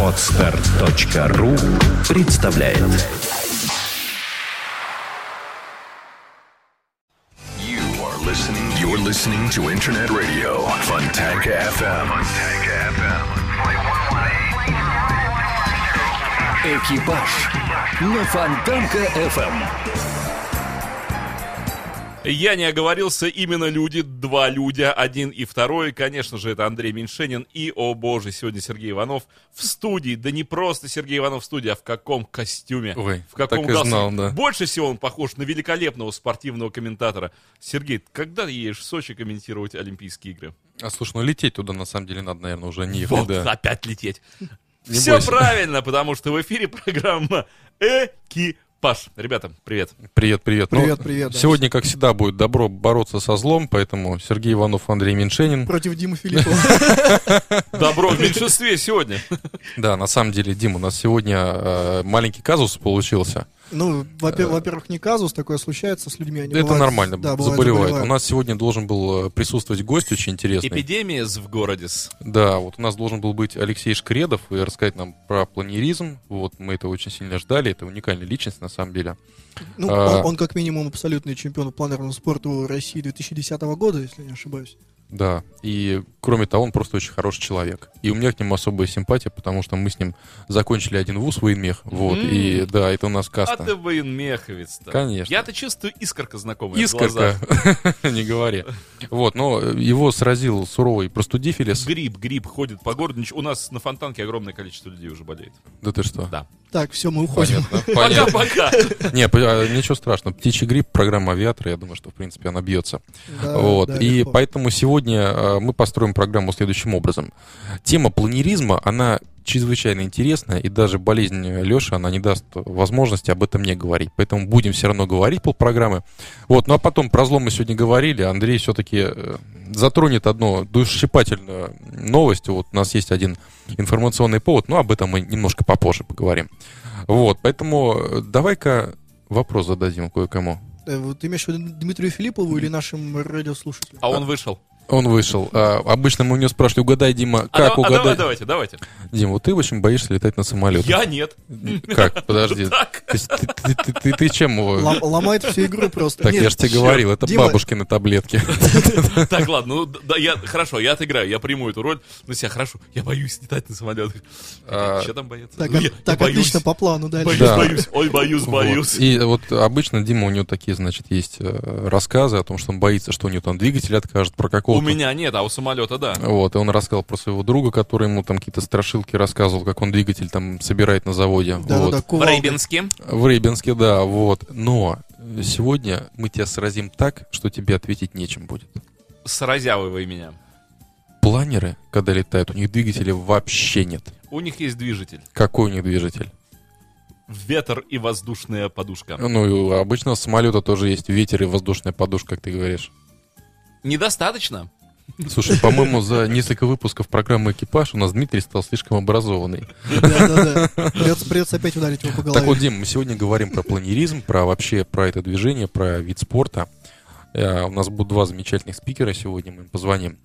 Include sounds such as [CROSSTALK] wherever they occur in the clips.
Отстар.ру представляет You are listening. You're listening to Internet Radio Fontanka FM. Экипаж на Фонтанка FM. Я не оговорился, именно люди, два людя, один и второй. Конечно же, это Андрей Меньшенин и, о боже, сегодня Сергей Иванов в студии. Да не просто Сергей Иванов в студии, а в каком костюме. Ой, в каком так и знал, да. Больше всего он похож на великолепного спортивного комментатора. Сергей, когда ты едешь в Сочи комментировать Олимпийские игры? А слушай, ну лететь туда на самом деле надо, наверное, уже не Вот, да. опять лететь. Не Все бойся. правильно, потому что в эфире [LAUGHS] программа Экипаж. Ребята, привет. Привет, привет. Ну, Привет, привет, да. Сегодня, как всегда, будет добро бороться со злом, поэтому Сергей Иванов, Андрей Меньшенин. Против Димы Филиппова. [LAUGHS] Добро в меньшинстве сегодня. Да, на самом деле, Дим, у нас сегодня э, маленький казус получился. Ну, во-пер- во-первых, не казус, такое случается с людьми. Они Это бывают- нормально, да, бывает, заболевает. У нас сегодня должен был э, присутствовать гость очень интересный. Эпидемия в городе. Да, вот у нас должен был быть Алексей Шкредов и рассказать нам про планеризм. Вот мы это очень сильно ждали. Это уникальная личность на самом деле. Ну, А. он, он как минимум абсолютный чемпион по планерному спорту России 2010 года, если не ошибаюсь. Да, и кроме того, он просто очень хороший человек. И у меня к нему особая симпатия, потому что мы с ним закончили один вуз военмех. Вот, М. и да, это у нас А каста. ты военмеховец-то. Конечно. Я-то чувствую искорка знакомая Искорка, [LAUGHS] не говори. Вот, но его сразил суровый простудифилис. Гриб, гриб ходит по городу. У нас на Фонтанке огромное количество людей уже болеет. Да ты что? Да. Так, все, мы уходим. Понятно, [LAUGHS] понятно. Пока-пока. Не, а, ничего страшного. Птичий грипп, программа авиатора, я думаю, что, в принципе, она бьется. Да, Вот. да, и легко. поэтому сегодня э, мы построим программу следующим образом. Тема планеризма, она чрезвычайно интересная, и даже болезнь Леши, она не даст возможности об этом не говорить. Поэтому будем все равно говорить по программе. Вот. Ну а потом про зло мы сегодня говорили. Андрей все-таки затронет одну душесчипательную новость. Вот у нас есть один информационный повод, но об этом мы немножко попозже поговорим. Вот. Поэтому э, давай-ка вопрос зададим кое-кому. Э, Вот ты имеешь в виду Дмитрию Филиппову или нашим радиослушателям? А он вышел. Он вышел. А, обычно мы у него спрашивали, угадай, Дима, А как а угадай? давай, давайте, давайте. Дима, вот ты очень боишься летать на самолете. Я нет. Как? Подожди. [LAUGHS] Ты, чем его... Лом- Ломает всю игру просто. Так я же тебе говорил, это Дима, бабушкины таблетки. [LAUGHS] Так, ладно, ну да, я хорошо, я отыграю, я приму эту роль на себя. Хорошо, я боюсь летать на самолетах. А, Что там бояться? Так, Ну, отлично, по плану дальше. Боюсь, боюсь. Ой, боюсь, боюсь. И вот обычно Дима, у него такие, значит, есть э, рассказы о том, что он боится, что у него там двигатель откажет, про У меня нет, а у самолета да. Вот, и он рассказал про своего друга, который ему там какие-то страшилки рассказывал, как он двигатель там собирает на заводе. Да, вот. да, В. Рейбинске. В Рейбинске, да, вот. Но сегодня мы тебя сразим так, что тебе ответить нечем будет. Сразявы вы меня. Планеры, когда летают, у них двигателя вообще нет. У них есть движитель. Какой у них движитель? Ветер и воздушная подушка. Ну, и у обычного самолета тоже есть ветер и воздушная подушка, как ты говоришь. Недостаточно? Слушай, по-моему, за несколько выпусков программы «Экипаж» у нас Дмитрий стал слишком образованный. Да, да, да. Придется, придется опять ударить его по голове. Так вот, Дим, мы сегодня говорим про планеризм, про вообще про это движение, про вид спорта. Э, У нас будут два замечательных спикера сегодня, мы им позвоним.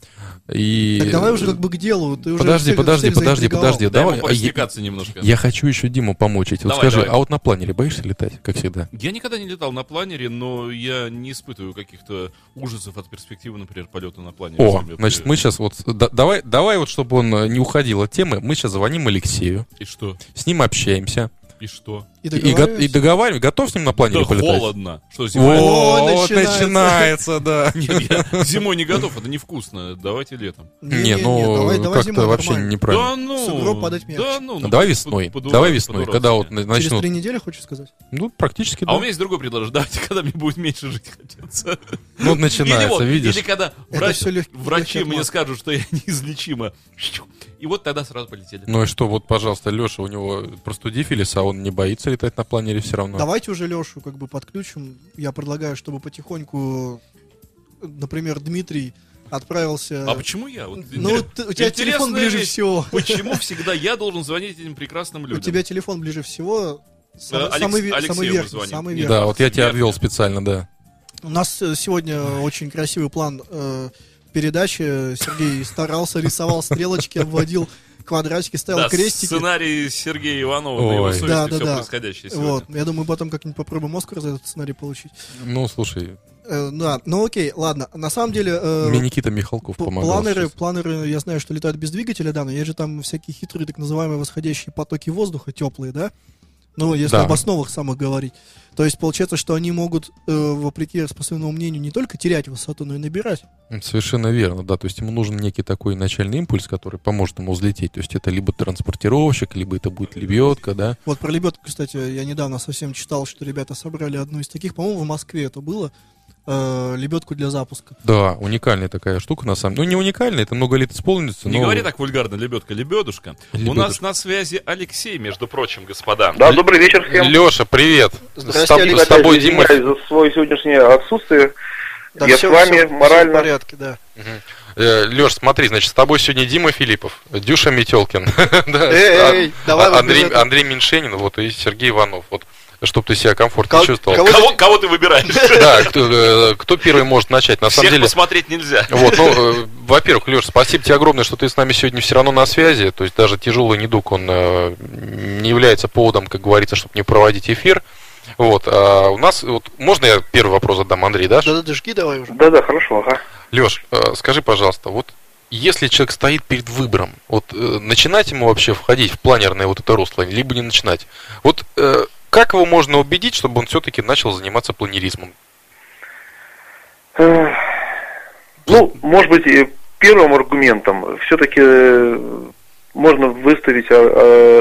И... Так давай уже как бы к делу. Ты уже Подожди, всех- подожди, всех подожди, подожди. Дай Давай, а я- немножко. Я хочу еще Диму помучить. Вот Давай, скажи, давай. а вот на планере боишься летать, как всегда? Я никогда не летал на планере, но я не испытываю каких-то ужасов от перспективы, например, полета на планере. О, значит, мы сейчас вот... да- давай, давай вот, чтобы он э, не уходил от темы, мы сейчас звоним Алексею, И что? с ним общаемся. И что? И И, и договариваем, готов с ним на планере Да полетать? холодно. Что, зимой? О, вот начинается. начинается, да. [LAUGHS] Нет, я зимой не готов, это невкусно. Давайте летом. Не, ну как-то зимой, вообще нормально. неправильно. Да ну. Сугроб падать мягче. Да ну. Ну, давай весной, давай весной, когда вот на- Через начнут... три недели, хочешь сказать? Ну, практически, А да. у меня есть другое предложение. Давайте, [LAUGHS] когда мне будет меньше жить хотеться. Ну, начинается, видишь. или когда врачи мне скажут, что я [LAUGHS] неизлечима. И вот тогда сразу полетели. Ну и что, вот, пожалуйста, Леша, у него простудифилис, а он не боится летать на планере все равно. Давайте уже Лешу как бы подключим. Я предлагаю, чтобы потихоньку, например, Дмитрий отправился... А почему я? Вот Ну, ты- у тебя телефон ближе вещь. всего. Почему всегда я должен звонить этим прекрасным У людям? тебя телефон ближе всего. Сам- Э, Алекс- самый, ве- Алексею самый верхний. Да, вот я тебя обвел специально, да. У нас сегодня очень красивый план э, передаче Сергей старался, рисовал стрелочки, обводил квадратики, ставил Да, крестики. сценарий Сергея Иванова, на его Ой. совести Да, да, все да. происходящее сегодня. Вот, я думаю, потом как-нибудь попробуем Оскар за этот сценарий получить. Ну, слушай, Э, да, ну окей, ладно. На самом деле, э, мне Никита Михалков помогал. планеры, сейчас. планеры, я знаю, что летают без двигателя, да, но есть же там всякие хитрые так называемые восходящие потоки воздуха, теплые, да? Ну, если Да. об основах самых говорить. То есть получается, что они могут, э, вопреки распространенному мнению, не только терять высоту, но и набирать. Совершенно верно, да. То есть ему нужен некий такой начальный импульс, который поможет ему взлететь. То есть это либо транспортировщик, либо это будет лебедка, да. Вот про лебедку, кстати, я недавно совсем читал, что ребята собрали одну из таких, по-моему, в Москве это было, э, лебедку для запуска. Да, уникальная такая штука на самом деле. Ну, не уникальная, это много лет исполнится, Не но... говори так вульгарно, лебедка, лебедушка. У Лебедушка. нас на связи Алексей, между прочим, господа. Да, добрый вечер всем. Леша, привет. Здрасте, с, тоб- Алексей. с тобой, Дима. за свое сегодняшнее отсутствие. Да Я всё- с вами всё морально... в порядке, да. Леш, смотри, значит, с тобой сегодня Дима Филиппов, Дюша Метелкин, [LAUGHS] а- а- Андрей, Меньшенин, вот, и Сергей Иванов, вот, чтобы ты себя комфортно Кого- чувствовал. кого- Кого, кого ты выбираешь? [LAUGHS] Да, кто, э, кто первый может начать? На самом Всех деле, посмотреть нельзя. Вот, ну, [LAUGHS] э, во-первых, Леш, спасибо тебе огромное, что ты с нами сегодня все равно на связи. То есть даже тяжелый недуг, он э, не является поводом, как говорится, чтобы не проводить эфир. Вот, а у нас, вот, можно я первый вопрос задам, Андрей, да? Да-да-да, жги давай уже. Да-да, хорошо, ага. Леш, э, скажи, пожалуйста, вот если человек стоит перед выбором, вот э, начинать ему вообще входить в планерное вот это русло, либо не начинать, вот э, как его можно убедить, чтобы он все-таки начал заниматься планеризмом? Ну, может быть, первым аргументом все-таки можно выставить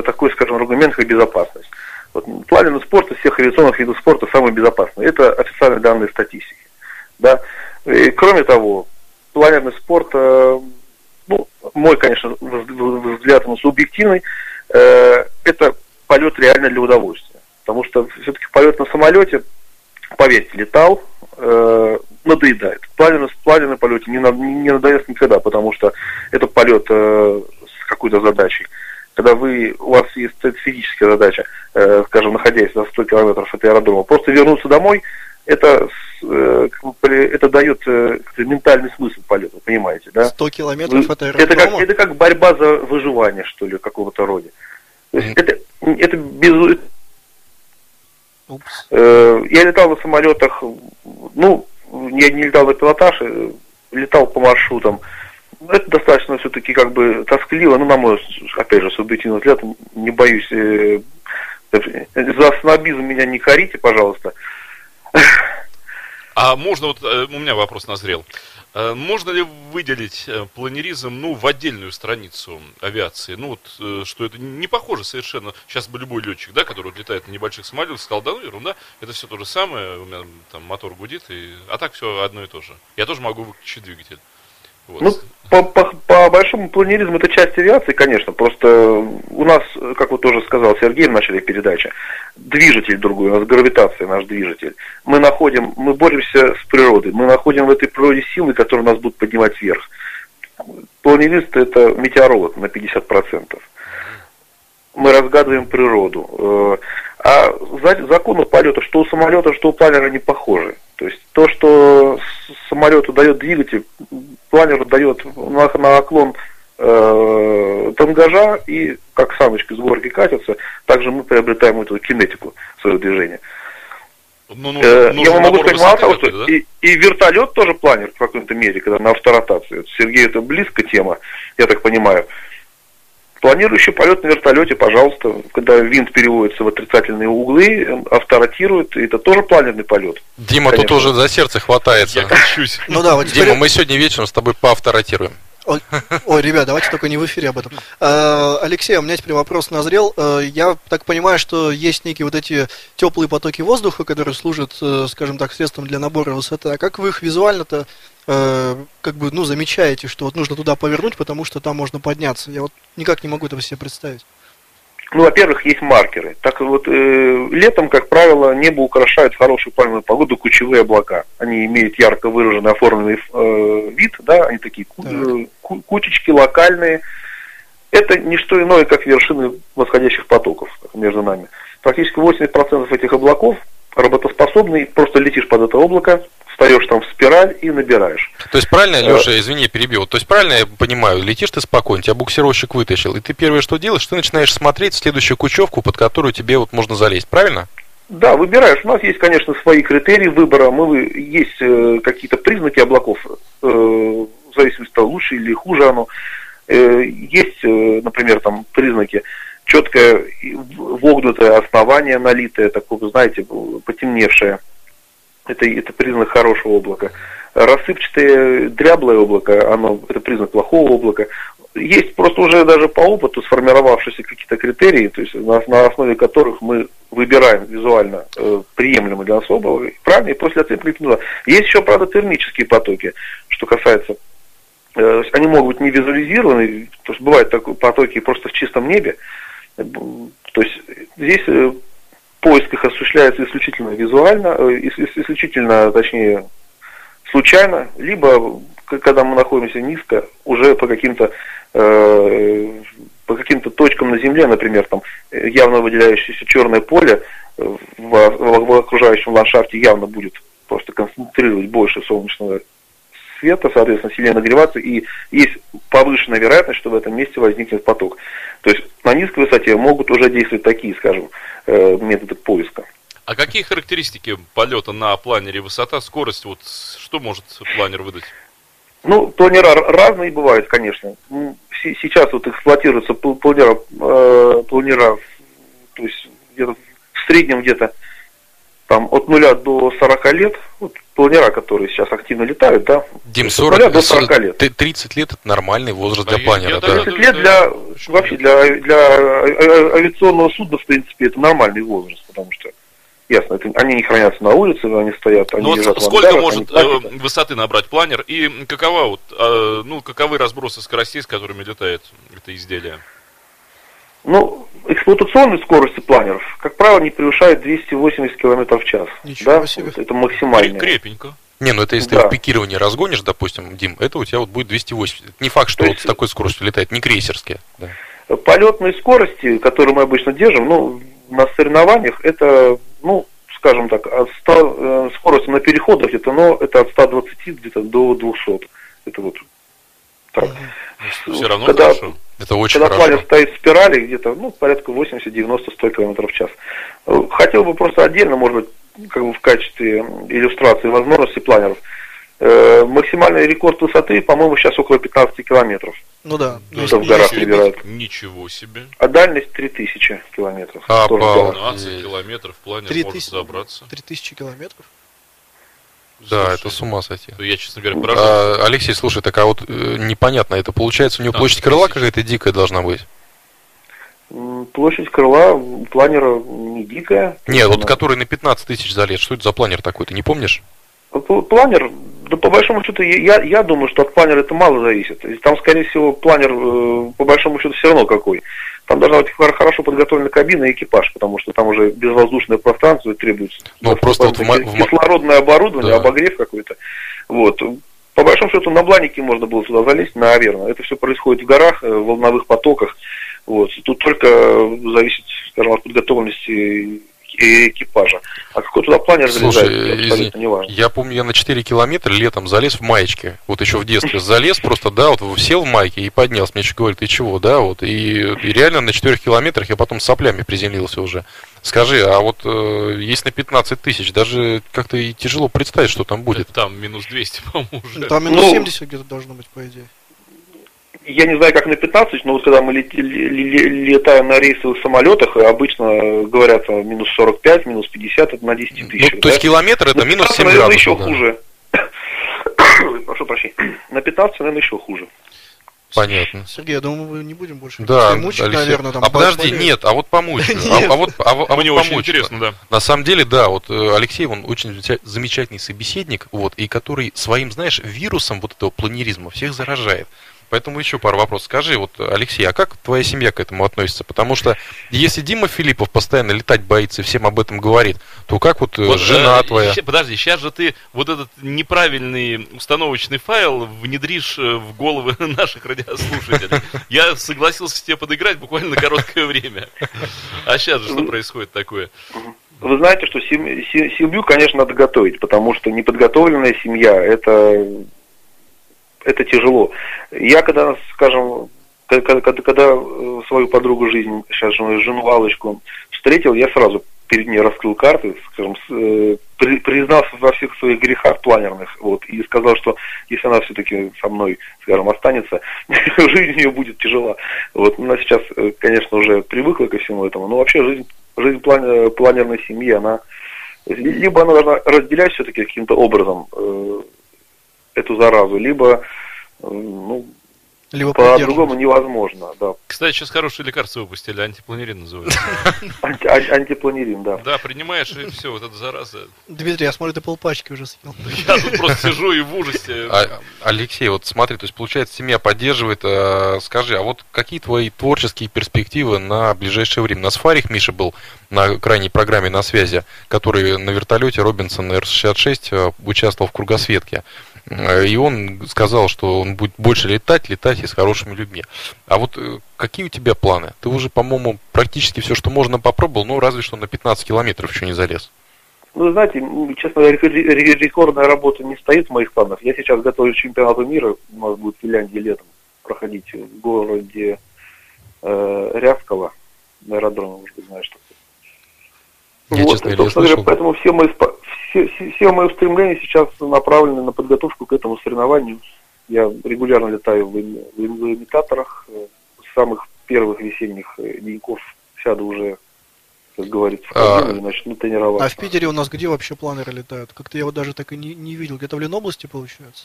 такой, скажем, аргумент, как безопасность. Вот, плавательный спорт из всех авиационных видов спорта самый безопасный. Это официальные данные статистики. Да? И, кроме того, планерный спорт, э, ну, мой, конечно, вз- вз- взгляд он субъективный, э, это полет реально для удовольствия. Потому что все-таки полет на самолете, поверьте, летал, э, надоедает. В плавленном полете не, на- не надоест никогда, потому что это полет э, с какой-то задачей. Когда вы, у вас есть физическая задача, э, скажем, находясь за 100 километров от аэродрома, просто вернуться домой, это, э, это дает э, ментальный смысл полета, понимаете, да? 100 километров Вы- от это, как, аэродрома. это как борьба за выживание, что ли, какого-то рода. То есть Мгм. это, это без, Упс. Э, Я летал на самолетах, ну, я не летал на пилотаж, э, летал по маршрутам. Это достаточно все-таки как бы тоскливо, ну, на мой, опять же, субъективный взгляд, не боюсь, э, за снобизм меня не корите, пожалуйста. А можно, вот э, у меня вопрос назрел. Э, Можно ли выделить э, планеризм, ну, в отдельную страницу авиации? Ну, вот, что это не похоже совершенно. Сейчас бы любой летчик, да, который вот летает на небольших самолетах, сказал, да, ну, ерунда, это все то же самое, у меня там мотор гудит, и... а так все одно и то же. Я тоже могу выключить двигатель. Вот. Ну, по, по, по большому планеризму это часть авиации, конечно. Просто у нас, как вот тоже сказал Сергей в начале передачи, движитель другой, у нас гравитация наш движитель. Мы находим, мы боремся с природой, мы находим в этой природе силы, которые нас будут поднимать вверх. Планерист это метеоролог на 50%. Мы разгадываем природу. Э, А за- законы полета, что у самолета, что у планера, не похожи. То есть то, что самолету дает двигатель, планеру дает на, на наклон э, тангажа, и как самочки с горки катятся, также мы приобретаем эту кинетику своего движения. Ну, ну, Э, нужен я вам могу сказать мало того, что да? и, и вертолет тоже планер в какой-то мере, когда на авторотации. Сергей, это близко тема, я так понимаю. Планирующий полет на вертолете, пожалуйста, когда винт переводится в отрицательные углы, он авторотирует, и это тоже планерный полет. Дима тут Конечно. уже за сердце хватается. Я кричусь. Ну да, вот теперь... Дима, мы сегодня вечером с тобой поавторотируем. Ой, ой, ребят, давайте только не в эфире об этом. Э, Алексей, у меня теперь вопрос назрел. Э, Я так понимаю, что есть некие вот эти теплые потоки воздуха, которые служат, э, скажем так, средством для набора высоты. А как вы их визуально-то, э, как бы, ну, замечаете, что вот нужно туда повернуть, потому что там можно подняться? Я вот никак не могу этого себе представить. Ну, во-первых, есть маркеры. Так вот, э, летом, как правило, небо украшают в хорошую пальмовую погоду кучевые облака. Они имеют ярко выраженный оформленный э, вид, да, они такие э, ку- кучечки локальные. Это не что иное, как вершины восходящих потоков между нами. Практически 80% этих облаков работоспособны, просто летишь под это облако, встаешь там в спираль и набираешь. То есть правильно, Леша, извини, перебил. То есть правильно я понимаю, летишь ты спокойно, тебя буксировщик вытащил, и ты первое, что делаешь, ты начинаешь смотреть следующую кучевку, под которую тебе вот можно залезть, правильно? Да, выбираешь. У нас есть, конечно, свои критерии выбора. Мы есть э, какие-то признаки облаков, э, в зависимости от того, лучше или хуже оно. Э, есть, э, например, там признаки четкое вогнутое основание налитое, такое, знаете, потемневшее. Это, это признак хорошего облака. Рассыпчатое дряблое облако, оно, это признак плохого облака. Есть просто уже даже по опыту сформировавшиеся какие-то критерии, то есть на, на основе которых мы выбираем визуально э, приемлемый для нас облако, правильно, и после оценки рекомендую. Есть еще, правда, термические потоки, что касается э, они могут быть не визуализированы, то есть бывают такие потоки просто в чистом небе, то есть здесь э, поиск их осуществляется исключительно визуально, э, исключительно, точнее, случайно, либо когда мы находимся низко, уже по каким-то э, по каким-то точкам на Земле, например, там явно выделяющееся черное поле в, в окружающем ландшафте явно будет просто концентрировать больше солнечного света, соответственно, сильнее нагреваться, и есть повышенная вероятность, что в этом месте возникнет поток. То есть на низкой высоте могут уже действовать такие, скажем, э, методы поиска. А какие характеристики полета на планере? Высота, скорость, вот что может планер выдать? Ну, планера разные бывают, конечно. Сейчас вот эксплуатируются планера, э, планера то есть где-то в среднем где-то там от нуля до 40 лет, вот, планера, которые сейчас активно летают, да, Дим, 40, до 40 лет. 30 лет это нормальный возраст Да, для планера, я- да. я- 30 лет для, вообще для, для а- а- авиационного судна, в принципе, это нормальный возраст, потому что, ясно, это, они не хранятся на улице, они стоят, они Ну вот лежат сколько ангарах, может они э, высоты набрать планер и какова вот, э, ну каковы разбросы скоростей, с которыми летает это изделие? Ну, эксплуатационной скорости планеров, как правило, не превышает 280 км в час. Ничего да? себе. Вот это максимальное. Крепенько. Не, ну это если Да. ты в пикировании разгонишь, допустим, Дим, это у тебя вот будет 280. Это не факт, что То вот есть- с такой скоростью летает, не крейсерские. Да. Полетные скорости, которые мы обычно держим, ну, на соревнованиях, это, ну, скажем так, от 100, э, скорость на переходах где-то, но это от 120 где-то до 200. Это вот так. Все равно Когда- хорошо. Это очень Когда хорошо. планер стоит в спирали, где-то, ну, порядка 80, 90, 100 км в час. Э, Хотел бы просто отдельно, может быть, как бы в качестве иллюстрации возможностей планеров. Э, максимальный рекорд высоты, по-моему, сейчас около 15 километров. Ну да. Да, это в горах прибирают. Ничего себе. А дальность 3000 километров. А, по- горах. 15 километров планер Три может тысячи- забраться. 3000 километров? Да, Слушай, это с ума сойти. Я, честно говоря, поражен. А, Алексей, слушай, так а вот э, непонятно, это получается у него Да, площадь крыла какая-то дикая должна быть? Площадь крыла у планера не дикая. Нет, вот который на 15 тысяч залез, что это за планер такой, ты не помнишь? Планер, да по большому счету, я, я думаю, что от планера это мало зависит. Там, скорее всего, планер, э, по большому счету, все равно какой. Там должна быть хор- хорошо подготовлена кабина и экипаж, потому что там уже безвоздушное пространство требуется Ну, просто вот в кислородное оборудование, Да. обогрев какой-то. Вот. По большому счету, на бланике можно было туда залезть, наверное. Это все происходит в горах, э, в волновых потоках. Вот. Тут только зависит, скажем, от подготовленности э- экипажа. А какой туда планер Слушай, залезает, абсолютно неважно. я помню, я на 4 километра летом залез в маечке. Вот еще в детстве залез, просто, да, вот сел в майке и поднялся. Мне еще говорят, ты чего, да, вот. И, и реально на 4 километрах я потом с соплями приземлился уже. Скажи, а вот э, есть на 15 тысяч, даже как-то и тяжело представить, что там будет. Там минус 200, [LAUGHS] по-моему, уже. Там минус Ну, 70 где-то должно быть, по идее. Я не знаю, как на 15, но вот когда мы лет- ле- ле- летаем на рейсовых самолетах, обычно говорят о минус 45, минус 50, это на 10 Ну, тысяч. то есть километр это На минус 15, 7 наверное, градусов. еще да. хуже. [COUGHS] Прошу прощения. На 15, наверное, еще хуже. Понятно. Сергей, я думаю, мы не будем больше Да, мучить, Алексей. наверное, там а подожди, болеть. нет, а вот помочь. [LAUGHS] А, а вот, а, вот- а вот Мне очень помочь. интересно, да. На самом деле, да, вот э, Алексей, он очень замеча- замечательный собеседник, вот, и который своим, знаешь, вирусом вот этого планеризма всех заражает. Поэтому еще пару вопросов. Скажи, вот, Алексей, а как твоя семья к этому относится? Потому что если Дима Филиппов постоянно летать боится и всем об этом говорит, то как вот, э, Вот, жена э, твоя? подожди, сейчас же ты вот этот неправильный установочный файл внедришь э, в головы [LAUGHS] наших радиослушателей. Я согласился с тебе подыграть буквально на короткое время. А сейчас же что происходит такое? Вы знаете, что сем- се- семью, конечно, надо готовить, потому что неподготовленная семья это это тяжело. Я когда, скажем, ка- ка- когда, когда э, свою подругу жизнь, сейчас жену, жену Аллочку встретил, я сразу перед ней раскрыл карты, скажем, э, при- признался во всех своих грехах планерных, вот, и сказал, что если она все-таки со мной, скажем, останется, [LAUGHS] жизнь ее будет тяжела. Вот, она сейчас, э, конечно, уже привыкла ко всему этому, но вообще жизнь, жизнь план- планерной семьи, она либо она должна разделять все-таки каким-то образом эту заразу, либо э, ну, Либо по-другому невозможно, да. Кстати, сейчас хорошее лекарство выпустили, антипланерин называется. [LAUGHS] Ан- антипланерин, да. Да, принимаешь, и все, вот эта зараза. Дмитрий, я смотрю, ты полпачки уже съел. [LAUGHS] Я тут просто сижу и в ужасе. А, Алексей, вот смотри, то есть получается семья поддерживает. э, скажи, а вот какие твои творческие перспективы на ближайшее время? На Сфарих Миша был на крайней программе на связи, который на вертолете Робинсон Р-66 э, участвовал в кругосветке. Э, И он сказал, что он будет больше летать, летать и с хорошими людьми. А вот э, какие у тебя планы? Ты уже, по-моему, практически все, что можно, попробовал, ну, разве что на 15 километров еще не залез. Ну, знаете, честно говоря, рек- рек- рекордная работа не стоит в моих планах. Я сейчас готовлюсь к чемпионату мира, у нас будет в Финляндии летом проходить в городе э, Рявково, на аэродроме, может быть, знаешь, такое. Я, честно и, говоря, собственно слышал. поэтому все мои, спа- все, все- все мои устремления сейчас направлены на подготовку к этому соревнованию. Я регулярно летаю в, в им- в имитаторах. э, С самых первых весенних э, деньков сяду уже, как говорится, в А, кабину и начну тренироваться. А в Питере у нас где вообще планеры летают? Как-то я вот даже так и не, не видел. Где-то в Ленобласти, получается?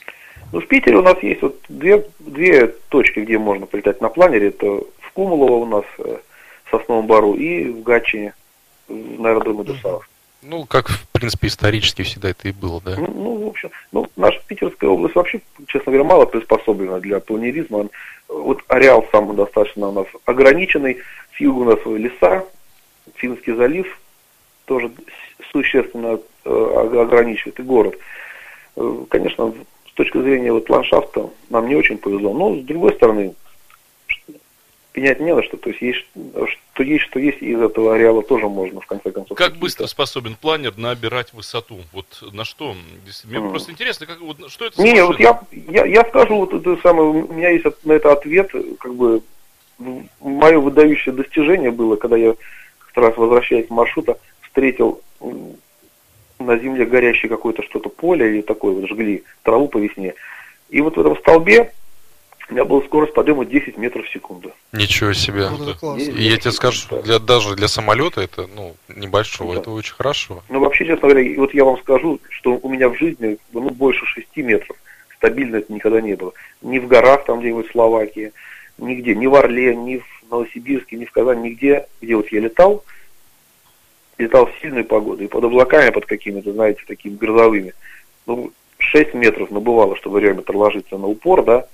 Ну, в Питере у нас есть вот две, две точки, где можно полетать на планере. Это в Кумулово у нас, э, в Сосновом Бару, и в Гатчине, на аэродроме Дусаров. Ну, как, в принципе, исторически всегда это и было, да? Ну, ну, в общем, ну, наша Питерская область вообще, честно говоря, мало приспособлена для планеризма. Вот ареал сам достаточно у нас ограниченный. С юга у нас леса, Финский залив тоже существенно э, ог- ограничивает и город. Э, Конечно, с точки зрения вот ландшафта нам не очень повезло. Но, с другой стороны, пенять не на что. То есть, есть что есть, что есть, и из этого ареала тоже можно, в конце концов. Как быстро способен планер набирать высоту? Вот на что? Мне Мгм. просто интересно, как, вот, что это Не, вот я, я, я скажу вот это самое, у меня есть на это ответ, как бы мое выдающее достижение было, когда я как раз возвращаясь с маршрута, встретил на земле горящее какое-то что-то поле или такое вот жгли траву по весне. И вот в этом столбе у меня была скорость подъема 10 метров в секунду. Ничего себе. Классно. И я тебе скажу, что для, даже для самолета это, ну, небольшого, Да. это очень хорошо. Ну, вообще, честно говоря, и вот я вам скажу, что у меня в жизни ну, больше 6 метров. Стабильно это никогда не было. Ни в горах, там где-нибудь в Словакии, нигде, ни в Орле, ни в Новосибирске, ни в Казани, нигде, где вот я летал, летал в сильную погоду, и под облаками, под какими-то, знаете, такими грозовыми. Ну, 6 метров, ну, бывало, что вариометр ложится на упор, да,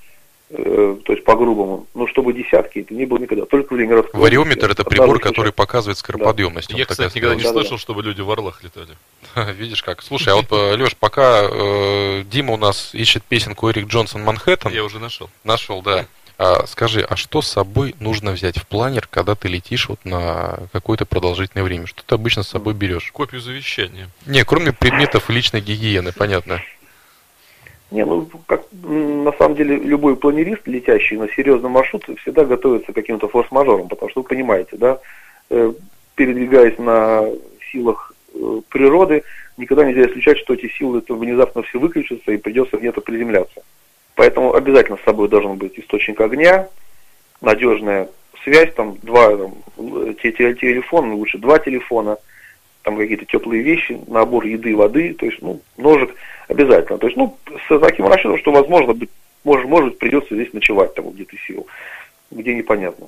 э, то есть по-грубому. Ну, чтобы десятки, это не было никогда, только в Ленинградской Вариометр это прибор, который показывает скороподъемность. Я, Вот кстати, никогда не Да, да, слышал, да. чтобы люди в Орлах летали. [LAUGHS] Видишь как. Слушай, а вот, Леш, пока э, Дима у нас ищет песенку Эрик Джонсон Манхэттен, Я уже нашел. нашел, да. А, скажи, а что с собой нужно взять в планер, когда ты летишь вот на какое-то продолжительное время? Что ты обычно с собой берешь? Копию завещания. Не, кроме предметов личной гигиены, понятно. Не, ну, как, на самом деле, любой планерист, летящий на серьезный маршрут, всегда готовится к каким-то форс-мажорам, потому что вы понимаете, да, э, передвигаясь на силах э, природы, никогда нельзя исключать, что эти силы это внезапно все выключатся и придется где-то приземляться. Поэтому обязательно с собой должен быть источник огня, надежная связь, там два там, э, те- те- телефона, лучше два телефона, там какие-то теплые вещи, набор еды, воды, то есть, ну, ножик обязательно. То есть, ну, с таким расчетом, что, возможно, быть, может, может придется здесь ночевать, там, где ты сел, где непонятно.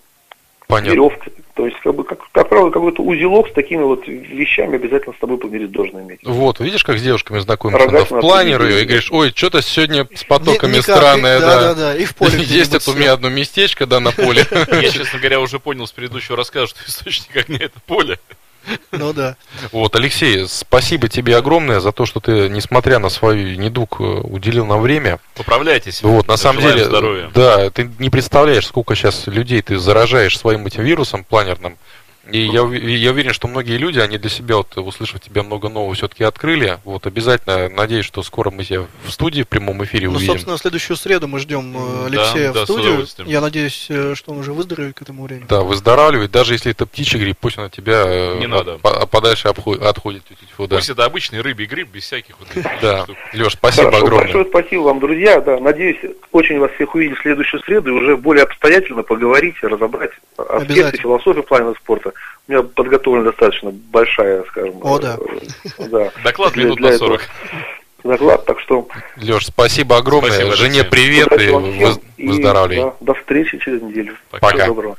Понятно. Веревка, то есть, как бы, как, как правило, какой-то узелок с такими вот вещами обязательно с тобой планерист должен иметь. Вот, видишь, как с девушками знакомиться? Рогатина Надо в планер ее и говоришь, ой, что-то сегодня с потоками Ни- никак, странное, и- да. да, да, да, и в поле [LAUGHS] Есть это у меня одно местечко, да, на поле. [LAUGHS] Я, честно говоря, уже понял с предыдущего рассказа, что источник огня это поле. [LAUGHS] Ну да. Вот, Алексей, спасибо тебе огромное за то, что ты, несмотря на свой недуг, э, уделил нам время. Поправляйтесь. Вот, на самом деле, здоровья. да, ты не представляешь, сколько сейчас людей ты заражаешь своим этим вирусом планерным. И я, я уверен, что многие люди, они для себя, вот, услышав тебя много нового, все-таки открыли. Вот обязательно надеюсь, что скоро мы тебя в студии в прямом эфире Ну, увидим. собственно, в следующую среду мы ждем э, Да, Алексея да, в с студию. Я надеюсь, э, что он уже выздоровеет к этому времени. Да, выздоравливай. Даже если это птичий грипп, пусть он от тебя э, Не от- надо. по- подальше отходит. Тьфу, да. Пусть это обычный рыбий гриб, без всяких вот этих Да. Леш, спасибо огромное. большое спасибо вам, друзья. Да, надеюсь, очень вас всех увидеть в следующую среду и уже более обстоятельно поговорить, разобрать аспекты Обязательно. философии плавного спорта. У меня подготовлена достаточно большая, скажем. О, да. э, да. Доклад Для- минут для на этого 40. Доклад, так что Леш, спасибо огромное. Спасибо, Жене привет и вам всем, выз- и, выздоравливай. да, до встречи через неделю. Пока. Всего доброго.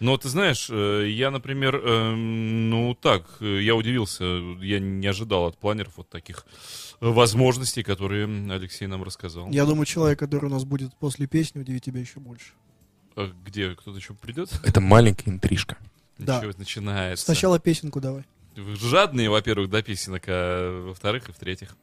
Но ты знаешь, э, я, например, эм, ну так, э, я удивился, я не ожидал от планеров вот таких возможностей, которые Алексей нам рассказал. Я думаю, человек, который у нас будет после песни, удивит тебя еще больше. А Где кто-то еще придет? Это маленькая интрижка. Да. Ничего, начинается. Сначала песенку давай. Вы жадные, во-первых, до песенок, а во-вторых и в-третьих.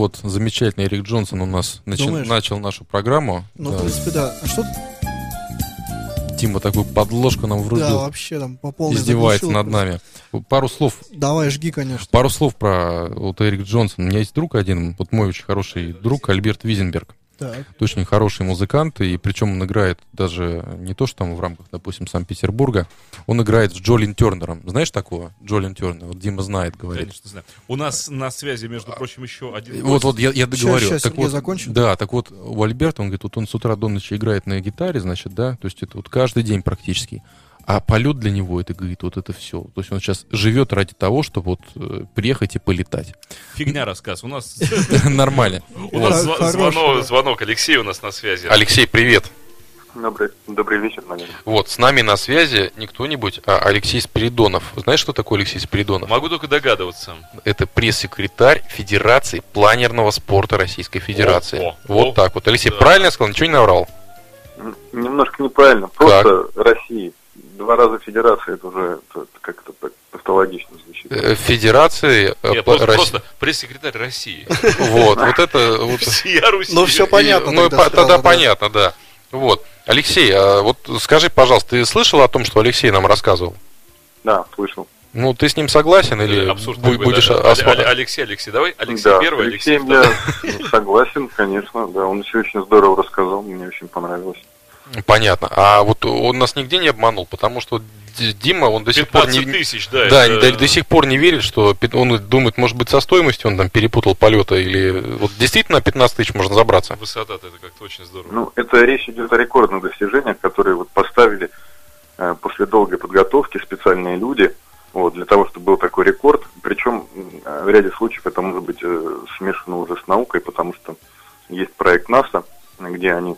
Вот, замечательный Эрик Джонсон у нас начи- Думаешь? начал нашу программу. Ну, Да. в принципе, да. А что Тима такую подложку нам Да, врубил. вообще там по полной издевается над просто. нами. Пару слов Давай, жги, конечно. Пару слов про вот Эрик Джонсон. У меня есть друг один, вот мой очень хороший друг, Альберт Визенберг. Так. Это очень хороший музыкант, и причем он играет даже не то, что там в рамках, допустим, Санкт-Петербурга, он играет с Джолин Тернером. Знаешь такого? Джолин Тернер, вот Дима знает, говорит. Конечно, знаю. У нас на связи, между прочим, еще один Вот, вот я, я договорю. щас так Сергей вот, закончит. Да, так вот, у Альберта, он говорит, вот он с утра до ночи играет на гитаре, значит, да, то есть это вот каждый день практически. А полет для него, это, говорит, вот это все. То есть он сейчас живет ради того, чтобы вот э, приехать и полетать. Фигня рассказ. У нас, [LAUGHS] Нормально. у нас звонок. Алексей у нас на связи. Алексей, привет. Добрый, добрый вечер, наверное. Вот, с нами на связи не кто-нибудь, а Алексей Спиридонов. Знаешь, что такое Алексей Спиридонов? Могу только догадываться. Это пресс-секретарь Федерации планерного спорта Российской Федерации. О, о, вот о. так вот. Алексей, Да. правильно я сказал? Ничего не наврал? Немножко неправильно. Просто России. Два раза федерация, это уже как-то так тавтологично звучит. Э, Федерации э, Нет, по- просто, Росси- просто пресс-секретарь России. [LAUGHS] Вот, вот это... Вот, Всея Руси. Ну, всё понятно. Ну, тогда понятно, да. Вот. Алексей, а вот скажи, пожалуйста, ты слышал о том, что Алексей нам рассказывал? Да, слышал. Ну, ты с ним согласен или Абсурд бу- какой, будешь да. осва- Алексей, Алексей, давай. Алексей да, первый, Алексей Алексеем второй. я согласен, конечно, да, он все очень здорово рассказал, мне очень понравилось. Понятно. А вот он нас нигде не обманул, потому что Д- Дима, он до сих пор 15 не... тысяч, да. Да, это- до, до сих пор не верит, что он думает, может быть, со стоимостью он там перепутал полета, или вот действительно на 15 тысяч можно забраться. Высота-то это как-то очень здорово. Ну, это речь идет о рекордных достижениях, которые вот поставили э, после долгой подготовки специальные люди, вот, для того, чтобы был такой рекорд. Причем э, в ряде случаев это может быть э, смешано уже с наукой, потому что есть проект НАСА, где они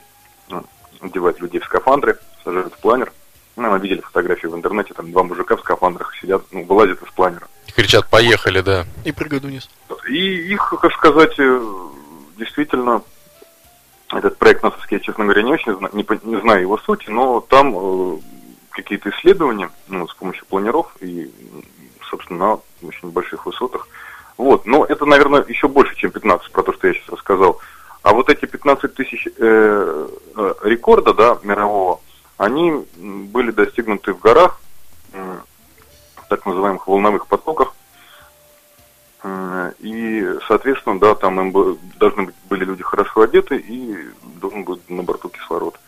скафандры, сажают в планер. Ну, мы видели фотографии в интернете, там два мужика в скафандрах сидят, ну, вылазят из планера. Кричат, поехали, да. И прыгают вниз. И их, как сказать, э, действительно, этот проект НАСАвский, я, честно говоря, не очень зна- не, по- не знаю его сути, но там э, какие-то исследования ну, с помощью планеров и, собственно, на очень больших высотах. Вот, но это, наверное, еще больше, чем 15, про то, что я сейчас рассказал. А вот эти 15 тысяч э, э, рекорда, да, мирового, они были достигнуты в горах, в так называемых волновых потоках. Э, И, соответственно, да, там им должны быть были люди хорошо одеты и должен быть на борту кислород.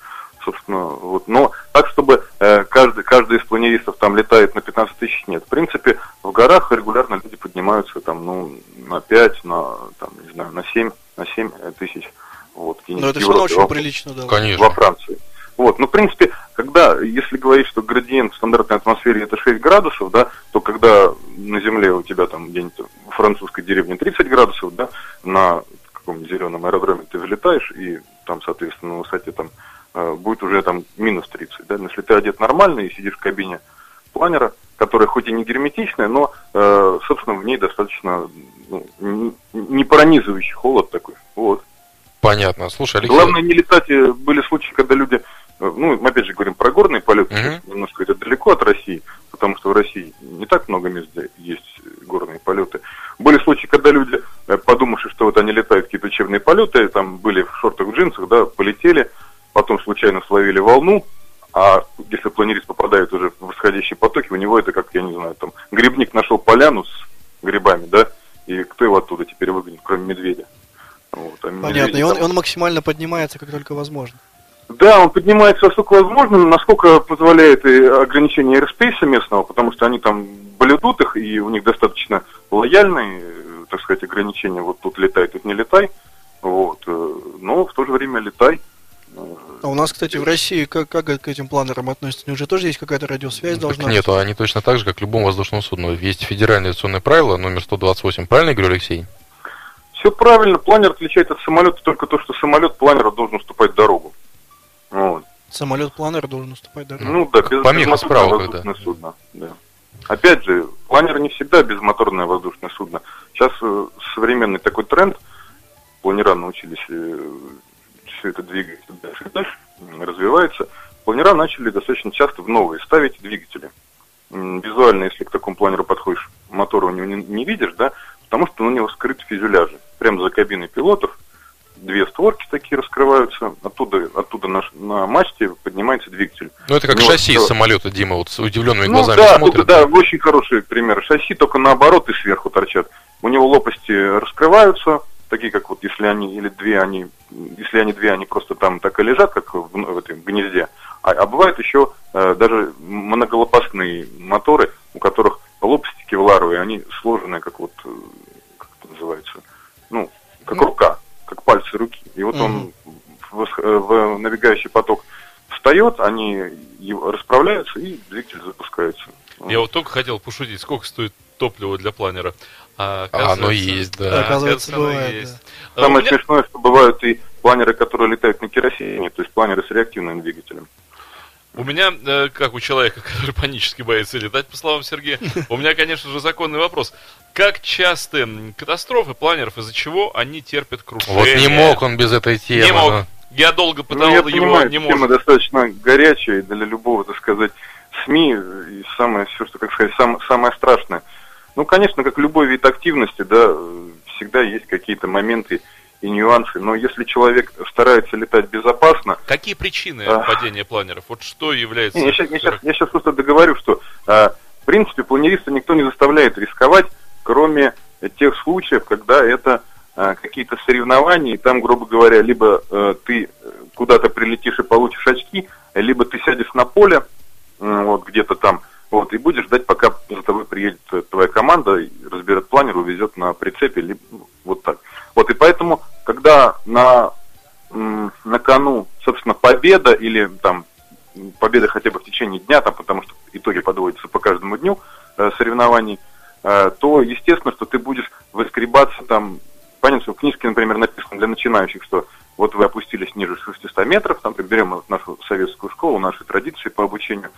Собственно, вот. Но так, чтобы э, каждый, каждый из планеристов там летает на 15 тысяч, нет. В принципе, в горах регулярно люди поднимаются там, ну, на 5, на, там, не знаю, на 7, на 7 тысяч. Вот, Но где-нибудь это все равно очень во- прилично, да. Конечно. во Франции. Вот, ну, в принципе, когда, если говорить, что градиент в стандартной атмосфере это 6 градусов, да, то когда на Земле у тебя там где-нибудь в французской деревне 30 градусов, да, на каком-нибудь зеленом аэродроме ты взлетаешь, и там, соответственно, на высоте там э, будет уже там минус 30, да, но если ты одет нормально и сидишь в кабине планера, которая хоть и не герметичная, но, э, собственно, в ней достаточно ну, не- пронизывающий холод такой, вот. Понятно. Слушай, Алексей, Главное не летать. э, Были случаи, когда люди, э, ну, мы опять же говорим про горные полеты, сейчас немножко это далеко от России, потому что в России не так много мест, где есть горные полеты. Были случаи, когда люди, подумавши, что вот они летают какие-то учебные полеты, там были в шортах, в джинсах, да, полетели, потом случайно словили волну, а если планерист попадает уже в восходящие потоки, у него это как, я не знаю, там, грибник нашел поляну с грибами, да, и кто его оттуда теперь выгонит, кроме медведя? Вот, а Понятно. медведи И он, там- он максимально поднимается, как только возможно. да, он поднимается насколько возможно, насколько позволяет и ограничение airspace местного, потому что они там блюдут их, и у них достаточно лояльные, так сказать, ограничения. Вот тут летай, тут не летай. Вот. э, Но в то же время летай. А у нас, кстати, в России как, как к этим планерам относятся? Уже тоже есть какая-то радиосвязь Так должна нет, они точно так же, как любому воздушному судну. Есть федеральное авиационное правило номер 128. Правильно я говорю, Алексей? Все правильно, планер отличает от самолета только то, что самолет планера должен уступать дорогу. Вот. Самолет планер должен уступать дорогу. Ну да, без, безмоторное справа, воздушное судно. Да. Опять же, планер не всегда безмоторное воздушное судно. Сейчас э, современный такой тренд, планера научились все это двигать дальше и дальше, развивается. Планера начали достаточно часто в новые ставить двигатели. Визуально, если к такому планеру подходишь, мотора у него не, не видишь, да, потому что на него скрыт фюзеляжи. Прямо за кабиной пилотов две створки такие раскрываются, оттуда, оттуда на, на мачте поднимается двигатель. Ну, это как Ну, шасси вот, самолета, Дима, вот с удивленными ну, глазами да, смотрит. только, да, очень хороший пример. Шасси только наоборот и сверху торчат. У него лопасти раскрываются, такие как вот если они, или две они, если они две, они просто там так и лежат, как в, в этом гнезде. А, а бывают еще э, даже многолопастные моторы, у которых лопасти кевларовые, они сложены как вот, э, как это называется, ну, как рука, как пальцы руки. И вот он в, э, в навигающий поток встает, они его расправляются и двигатель запускается. Я вот только хотел пошутить, сколько стоит топливо для планера. А, А, оно есть, да. Оказывается, оно бывает, есть. да. А, Самое меня- смешное, что бывают и планеры, которые летают на керосине, то есть планеры с реактивным двигателем. У меня, э, как у человека, [LAUGHS] который панически боится летать, по словам Сергея, [LAUGHS] у меня, конечно же, законный вопрос. Как часто катастрофы планеров, из-за чего они терпят крушение? Вот не мог он без этой темы. Не мог. ну. Я долго Ну, пытал я его, понимаю, не тема может. достаточно горячая и для любого, так сказать, СМИ, и самое, все, что, как сказать, сам- самое страшное. Ну, конечно, как любой вид активности, да, всегда есть какие-то моменты и нюансы, но если человек старается летать безопасно, Какие причины А. падения планеров? Вот что является... Не, я, сейчас, я, щас- я щас просто договорю, что а, в принципе планериста никто не заставляет рисковать, кроме тех случаев, когда это а, какие-то соревнования, и там, грубо говоря, либо э, ты куда-то прилетишь и получишь очки, либо ты сядешь на поле, вот где-то там, вот, и будешь ждать, пока за тобой приедет э, твоя команда, разберет планер, увезет на прицепе, либо ну, вот так. Вот, и поэтому, когда на на кону, собственно, победа или там победа хотя бы в течение дня, там, потому что итоги подводятся по каждому дню э, соревнований, э, то естественно, что ты будешь выскребаться там, понятно, что в книжке, например, написано для начинающих, что вот вы опустились ниже 600 метров, там, берем вот нашу советскую школу, наши традиции по обучению,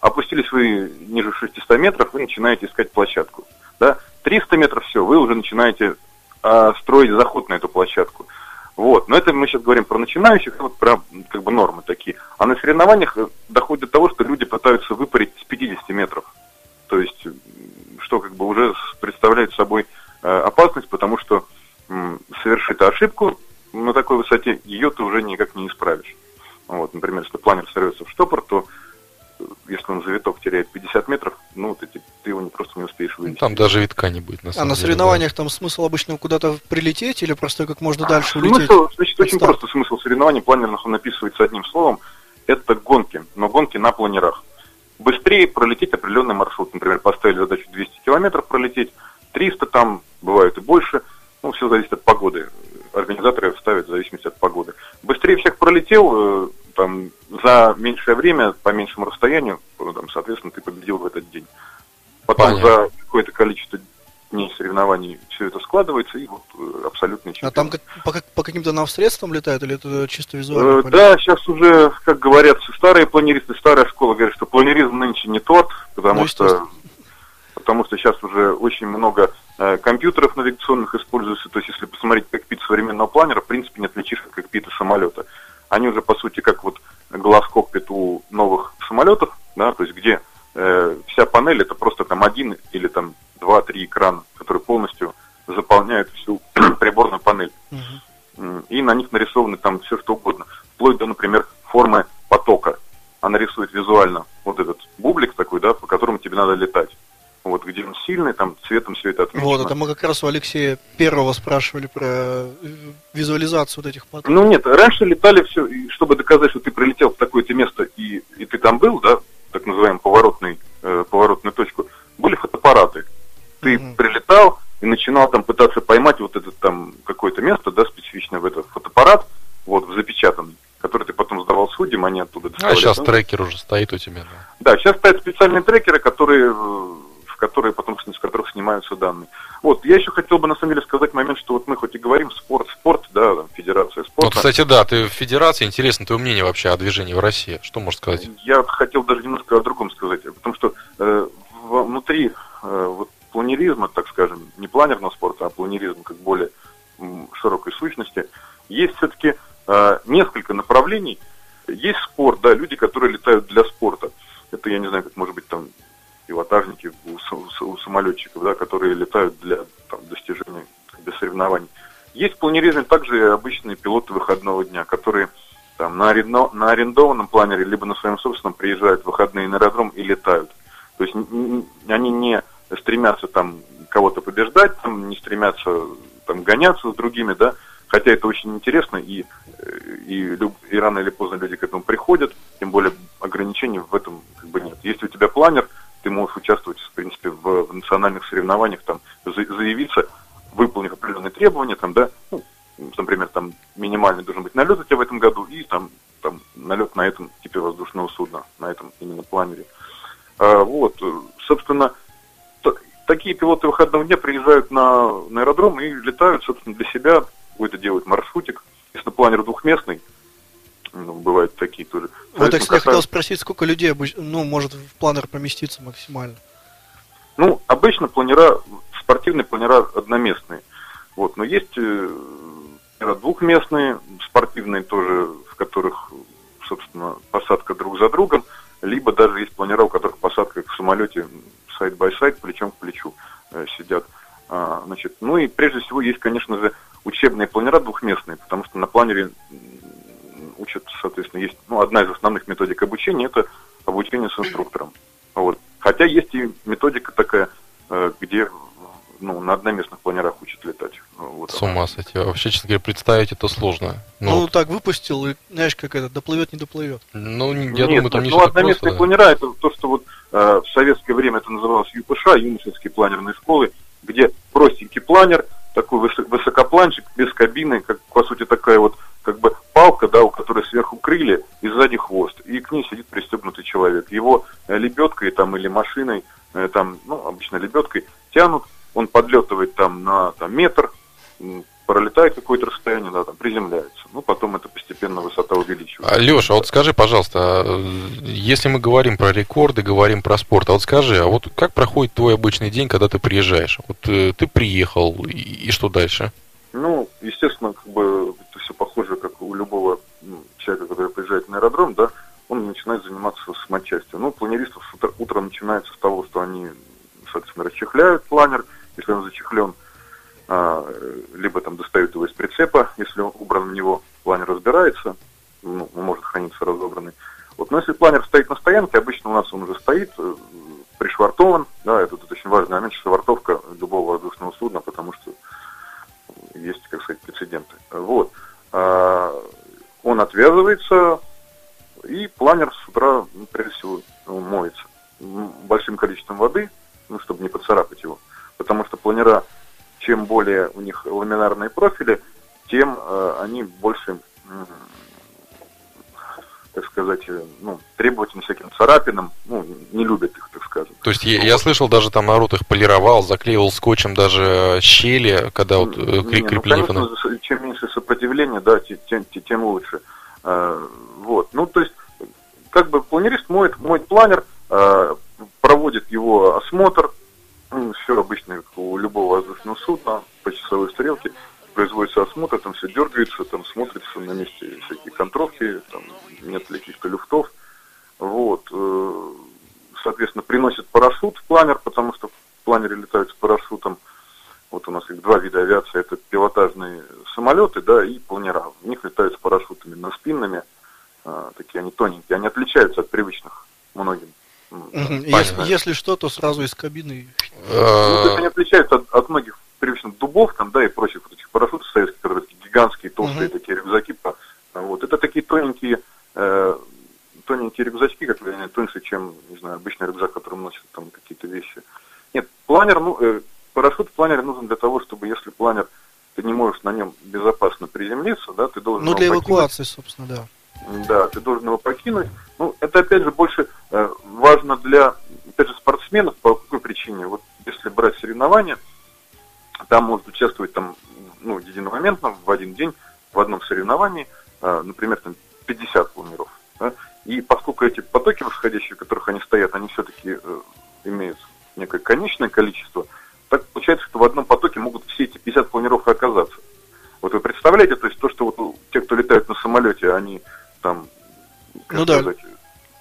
опустились вы ниже 600 метров, вы начинаете искать площадку. Да? 300 метров, все, вы уже начинаете а, строить заход на эту площадку. Вот. Но это мы сейчас говорим про начинающих, вот про как бы нормы такие. А на соревнованиях э, доходит до того, что люди пытаются выпарить с 50 метров. То есть, что как бы уже представляет собой э, опасность, потому что совершит ошибку на такой высоте, ее ты уже никак не Там даже витка не будет, на А на деле, соревнованиях там смысл обычно куда-то прилететь или просто как можно дальше улететь? Смысл, значит, очень просто смысл соревнований планерных он описывается одним словом. Это гонки, но гонки на планерах. Быстрее пролететь определенный маршрут. Например, поставили задачу 200 километров пролететь, 300 там, бывает и больше. Ну, все зависит от погоды. Организаторы ставят в зависимости от погоды. Быстрее всех пролетел, э, там, за меньшее время, по меньшему расстоянию, ну, там, соответственно, ты победил в этот день. Потом Понятно. за какое-то количество дней соревнований все это складывается, и вот э, абсолютный А чемпион. там как- по, как- по каким-то навстречам летают или это чисто визуально? Э? Да, сейчас уже, как говорят старые планеристы, старая школа говорит, что планеризм нынче не торт, потому Ну, что потому что сейчас уже очень много э, компьютеров навигационных используется. То есть, если посмотреть кокпит современного планера, в принципе, не отличишь от кокпита самолета. Они уже, по сути, как вот глаз кокпит у новых самолетов, да, то есть где э, вся панель это просто там один или там два-три экрана, которые полностью заполняют всю [CLEARS THROAT] приборную панель. М, И на них нарисованы там все что угодно. Вплоть до, например, формы потока. Она рисует визуально вот этот бублик такой, да, по которому тебе надо летать. Вот где он сильный, там цветом все это отмечено. Вот, это мы как раз у Алексея Первого спрашивали про э, визуализацию вот этих потоков. Ну нет, раньше летали все, и чтобы доказать, что ты прилетел в такое-то место и, и ты там был, да, так называемый поворотный, поворотную точку, были фотоаппараты. Ты Мгм. прилетал и начинал там пытаться поймать вот это там какое-то место, да, специфичное в этот фотоаппарат, вот, в запечатанный, который ты потом сдавал судьям, они оттуда А доставляли. сейчас Ну, трекер уже стоит у тебя. Да, да. сейчас стоят специальные трекеры, которые, э, которые потом с которых снимаются данные. Вот, я еще хотел бы на самом деле сказать момент, что вот мы хоть и говорим спорт, спорт, да, там, федерация Вот, спорта. кстати, да, ты в федерации, интересно твое мнение вообще о движении в России. Что можешь сказать? Я хотел даже немножко о другом сказать, потому что э, внутри э, вот планеризма, так скажем, не планерного спорта, а планеризма как более широкой сущности, есть все-таки э, несколько направлений. Есть спорт, да, люди, которые летают для спорта. Это, я не знаю, как может быть там пилотажники у, у у самолетчиков, да, которые летают для там, достижения Есть в планеризме также и обычные пилоты выходного дня, которые там, на, арендо, на арендованном планере, либо на своем собственном приезжают в выходные на аэродром и летают. То есть они не стремятся там кого-то побеждать, там, не стремятся там, гоняться с другими, да, хотя это очень интересно, и, и, и рано или поздно люди к этому приходят, тем более ограничений в этом как бы нет. Если у тебя планер, ты можешь участвовать, в принципе, в, в национальных соревнованиях, там, заявиться, выполнив определенные требования, там, да, ну, например, там минимальный должен быть налет у тебя в этом году, и там, там налет на этом типе воздушного судна, на этом именно планере. А, вот, собственно, такие пилоты выходного дня приезжают на, на аэродром и летают, собственно, для себя, какой-то делают маршрутик. Если планер двухместный, ну, бывают такие тоже. Вот, я, кстати, хотел спросить, сколько людей, ну, может в планер поместиться максимально? Ну, обычно планера, спортивные планера одноместные. Вот, но есть э, двухместные, спортивные тоже, в которых, собственно, посадка друг за другом, либо даже есть планера, у которых посадка в самолете side-by-side, плечом к плечу э, сидят. А, значит, ну и прежде всего есть, конечно же, учебные планера двухместные, потому что на планере соответственно, есть, ну, одна из основных методик обучения, это обучение с инструктором. Вот. Хотя есть и методика такая, э, где ну, на одноместных планерах учат летать. Вот С ума сойти. Вообще, честно говоря, представить это сложно. Ну, ну так выпустил, и знаешь, как это, доплывет, не доплывет. Ну, я нет, думаю, там нет, не ну, одноместные просто, планера, да. это то, что вот э, в советское время это называлось ЮПШ, юношеские планерные школы, где простенький планер, такой высок, высокопланчик, без кабины, как, по сути, такая вот палка, да, у которой сверху крылья и сзади хвост. И к ней сидит пристегнутый человек. Его э, лебедкой там или машиной, э, там, ну, обычно лебедкой, тянут он подлетывает там на там, метр, пролетает какое-то расстояние, да, там приземляется. Ну, потом это постепенно высота увеличивается. А, Леша, а вот скажи, пожалуйста, а, если мы говорим про рекорды, говорим про спорт, а вот скажи, а вот как проходит твой обычный день, когда ты приезжаешь? Вот э, ты приехал, и, и что дальше? Ну, естественно, как бы это все похоже, как у любого ну, человека, который приезжает на аэродром, да, он начинает заниматься самочастью. Ну, планеристов с утро начинается с того, что они, соответственно, расчехляют планер – если он зачехлен, а, либо там достают его из прицепа, если он убран в него, планер разбирается, ну, может храниться разобранный. Вот, но если планер стоит на стоянке, обычно у нас он уже стоит, э, пришвартован, да, это тут очень важный момент, швартовка любого воздушного судна, потому что есть, как сказать, прецеденты. Вот. А, он отвязывается, и планер с утра, ну, прежде всего, моется большим количеством воды, ну, чтобы не поцарапать его потому что планера, чем более у них ламинарные профили, тем э, они больше, э, так сказать, э, ну, требовательны всяким царапинам, ну, не любят их, так скажем. То есть я, я слышал, даже там народ их полировал, заклеивал скотчем даже щели, когда вот э, не, крепление... Ну, конечно, чем меньше сопротивления, да, тем, тем, тем лучше. Э, вот, ну, то есть, как бы планерист моет, моет планер, э, проводит его осмотр, все обычно, у любого воздушного судна, по часовой стрелке, производится осмотр, там все дергается, там смотрится на месте всякие контровки, там нет ли каких-то люфтов. Вот. Э, соответственно, приносит парашют в планер, потому что в планере летают с парашютом. Вот у нас их два вида авиации, это пилотажные самолеты, да, и планера. В них летают с парашютами на спинными, такие они тоненькие, они отличаются от привычных многим если, если что, то сразу из кабины. Ну, то есть они отличаются от, от многих привычных дубов там, да, и прочих вот этих парашютов советских, которые такие гигантские, толстые угу. такие рюкзаки. Вот. Это такие тоненькие, э, тоненькие рюкзачки, которые они тоньше, чем, не знаю, обычный рюкзак, которым носят там какие-то вещи. Нет, планер, ну, э, парашют в планере нужен для того, чтобы если планер, ты не можешь на нем безопасно приземлиться, да, ты должен... Ну, для эвакуации, покинуть. собственно, да. Да, ты должен его покинуть. Ну, это опять же больше э, важно для, опять же, спортсменов по какой причине. Вот если брать соревнования, там может участвовать там, ну, единомоментно в один день в одном соревновании, э, например, там 50 планеров. Да? И поскольку эти потоки восходящие, в которых они стоят, они все-таки э, имеют некое конечное количество, так получается, что в одном потоке могут все эти 50 планеров оказаться. Вот вы представляете, то есть то, что вот те, кто летают на самолете, они там, ну сказать,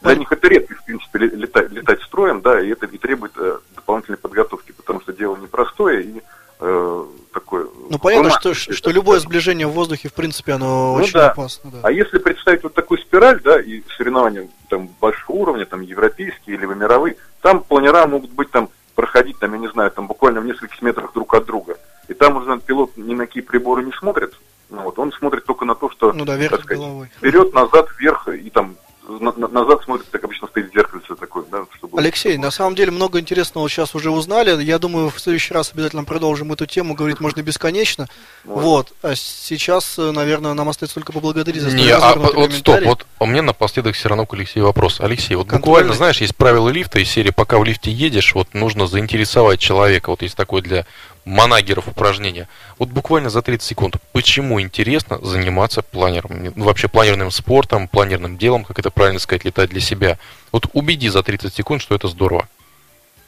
да. для них это редко, в принципе, летать, летать строем, да, и это и требует э, дополнительной подготовки, потому что дело непростое и э, такое. Ну, понятно, Ума. что, что любое сближение в воздухе, в принципе, оно Ну очень да. опасно. Да. А если представить вот такую спираль, да, и соревнования там большого уровня, там европейские или мировые, там планера могут быть там проходить, там, я не знаю, там буквально в нескольких метрах друг от друга. И там уже пилот ни на какие приборы не смотрит. Ну, вот, он смотрит только на то, что Ну да, вверх так сказать, головой. вперед, назад, вверх, и там на- на- назад смотрит, так обычно стоит зеркальце такое, да, чтобы... Алексей, на самом деле много интересного сейчас уже узнали. Я думаю, в следующий раз обязательно продолжим эту тему. Говорить можно бесконечно. Вот. Вот. А сейчас, наверное, нам остается только поблагодарить за Не, а вот стоп, вот у меня напоследок все равно к Алексею вопрос. Алексей, вот буквально, знаешь, есть правила лифта из серии «Пока в лифте едешь», вот нужно заинтересовать человека, вот есть такое для манагеров упражнение. Вот буквально за 30 секунд, почему интересно заниматься планером, ну, вообще планерным спортом, планерным делом, как это правильно сказать, летать для себя. Вот убеди за 30 секунд, что это здорово.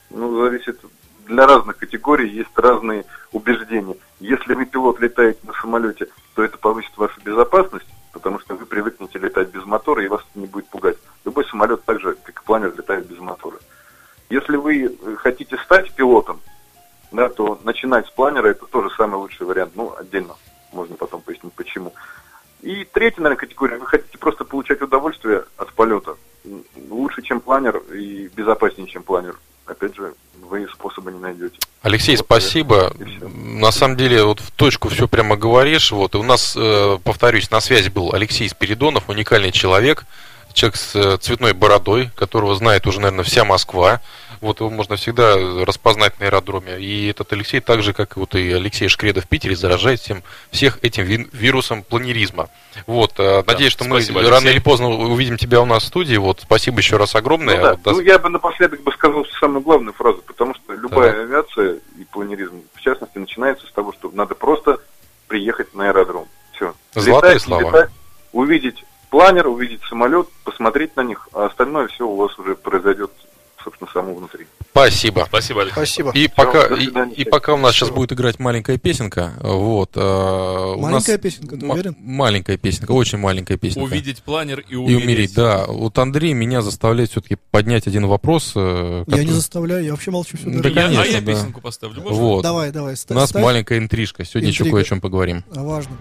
Ну, зависит, для разных категорий есть разные убеждения. Если вы пилот летаете на самолете, то это повысит вашу безопасность, потому что вы привыкнете летать без мотора, и вас не будет пугать. Любой самолет так же, как и планер, летает без мотора. Если вы э, хотите стать пилотом, да, то начинать с планера это тоже самый лучший вариант. Ну, отдельно можно потом пояснить почему. И третья, наверное, категория. Вы хотите просто получать удовольствие от полета. Лучше, чем планер и безопаснее, чем планер. Опять же, вы способа не найдете. Алексей, Вот, спасибо. На самом деле, вот в точку все прямо говоришь. Вот, и у нас, э, повторюсь, на связи был Алексей Спиридонов, уникальный человек, человек с э, цветной бородой, которого знает уже, наверное, вся Москва. Вот его можно всегда распознать на аэродроме. И этот Алексей, так же, как и вот и Алексей Шкредов в Питере, заражает всем, всех этим ви- вирусом планеризма. Вот, э, надеюсь, что спасибо, мы Алексей. рано или поздно увидим тебя у нас в студии. Вот, спасибо еще раз огромное. Ну, да. Вот, до- Ну, я бы напоследок бы сказал самую главную фразу, потому что любая Так. авиация и планеризм, в частности, начинается с того, что надо просто приехать на аэродром. Все. Золотые слова. увидеть планер, увидеть самолет, посмотреть на них, а остальное все у вас уже произойдет, собственно, само внутри. Спасибо. Спасибо, Алексей. Спасибо. И пока, и, и пока у нас сейчас будет играть маленькая песенка, вот. э, у Маленькая нас песенка, ты уверен? Маленькая песенка, очень маленькая песенка. Увидеть планер и и умереть. умереть, да. Вот Андрей меня заставляет все-таки поднять один вопрос. э, Я который- не заставляю, я вообще молчу всю Да. Я- а конечно, я да. песенку поставлю. Можно? Вот. Давай, давай, У ста- нас ставь. маленькая интрижка. Сегодня еще Интрига. кое о чем поговорим. А важно.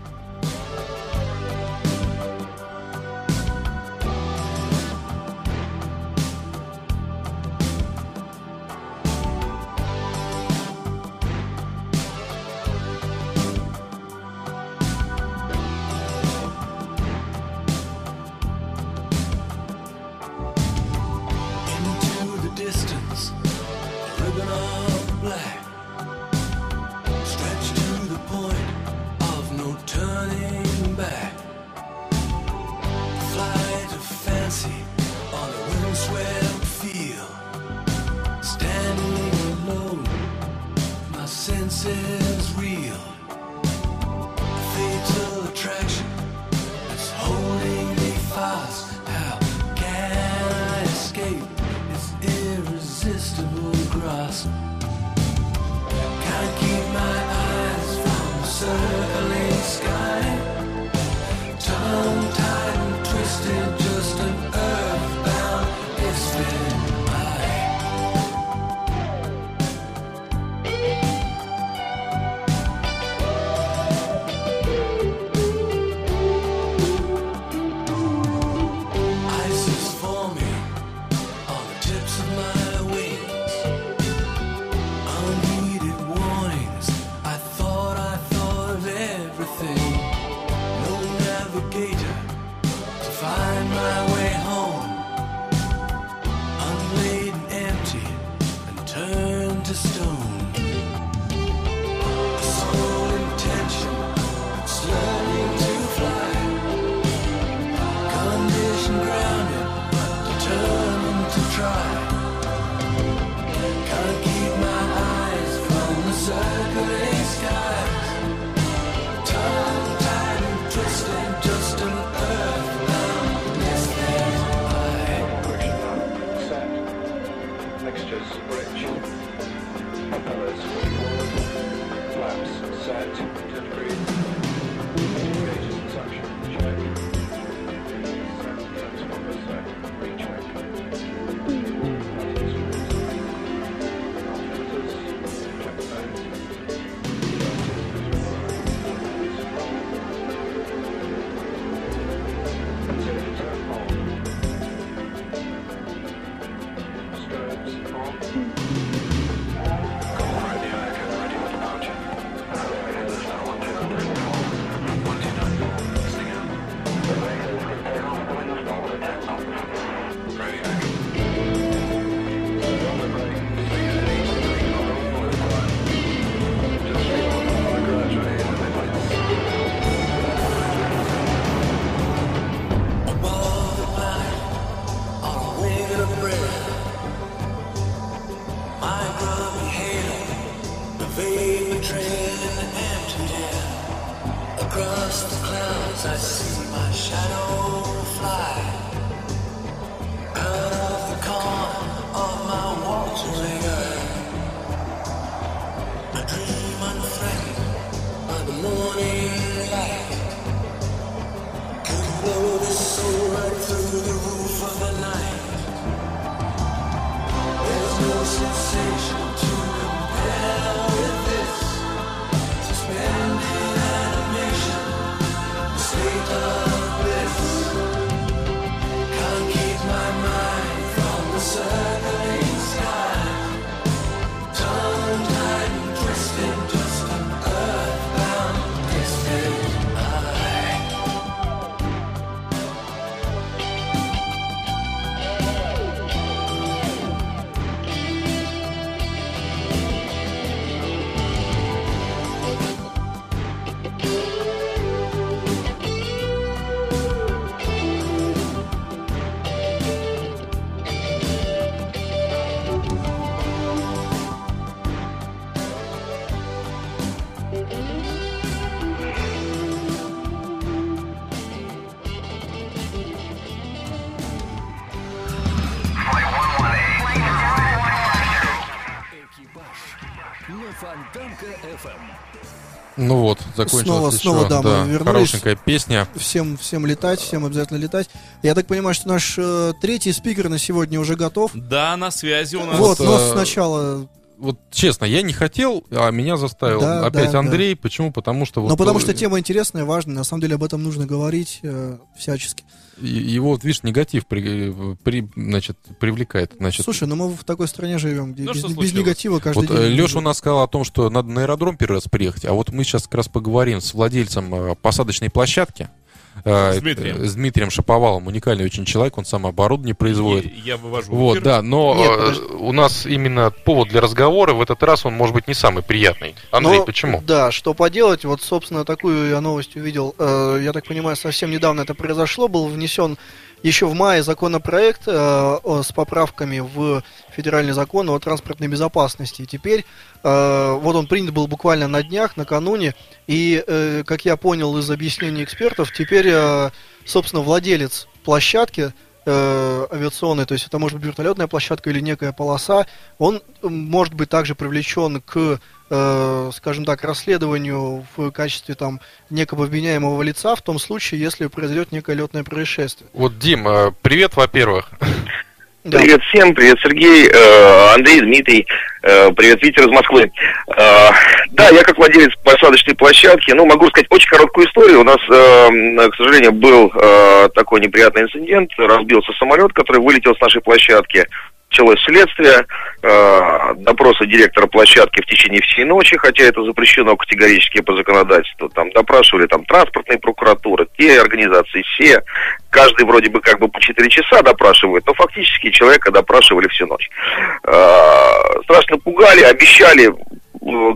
На Фонтанка FM. Ну вот, закончилась Снова, еще, снова, да, мы вернулись. хорошенькая песня. Всем, всем летать, всем обязательно летать. Я так понимаю, что наш э, третий спикер на сегодня уже готов. Да, на связи у нас. Вот, но сначала... Вот честно, я не хотел, а меня заставил Да, опять да, Андрей. Почему? Потому что вот Ну, потому э, что тема интересная, важная. На самом деле об этом нужно говорить э, всячески. и- его, вот, видишь, негатив при, при- значит, привлекает. Значит, Слушай, ну мы в такой стране живем, где Ну, без, без негатива каждый Вот день. Леша у нас сказал о том, что надо на аэродром первый раз приехать, а вот мы сейчас как раз поговорим с владельцем э, посадочной площадки. Э, С Дмитрием. э, С Дмитрием Шаповалом. Уникальный очень человек, он сам оборудование производит. И Я вывожу. Вот, эфир. да, но Нет, э, подожди. у нас именно повод для разговора в этот раз он может быть не самый приятный. Андрей, Но, почему? Да, что поделать, вот, собственно, такую я новость увидел, я так понимаю, совсем недавно это произошло, был внесен еще в мае законопроект э, с поправками в федеральный закон о транспортной безопасности. Теперь, э, вот он принят был буквально на днях, накануне, и, э, как я понял из объяснений экспертов, теперь, э, собственно, владелец площадки э, авиационной, то есть это может быть вертолетная площадка или некая полоса, он может быть также привлечен к, э, скажем так, расследованию в качестве там некого обвиняемого лица в том случае, если произойдет некое летное происшествие. Вот, Дим, э, привет, во-первых. Да. Привет всем, привет Сергей, э, Андрей, Дмитрий, э, привет Витер из Москвы. Э, Да, я как владелец посадочной площадки, ну, могу сказать очень короткую историю. У нас, к сожалению, был такой неприятный инцидент, разбился самолет, который вылетел с нашей площадки. Началось следствие, э, допросы директора площадки в течение всей ночи, хотя это запрещено категорически по законодательству. Там допрашивали там транспортные прокуратуры, те организации, все. Каждый вроде бы как бы по 4 часа допрашивает, но фактически человека допрашивали всю ночь. Э, страшно пугали, обещали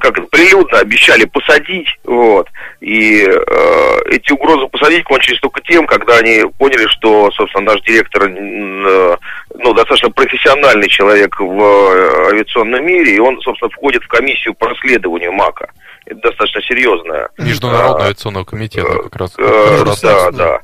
как это, прилюдно обещали посадить, вот, и э, эти угрозы посадить кончились только тем, когда они поняли, что, собственно, наш директор, э, ну, достаточно профессиональный человек в э, авиационном мире, и он, собственно, входит в комиссию по расследованию МАКа. Это достаточно серьезная. Международного А, авиационного комитета как раз. Э, Раз- да, да.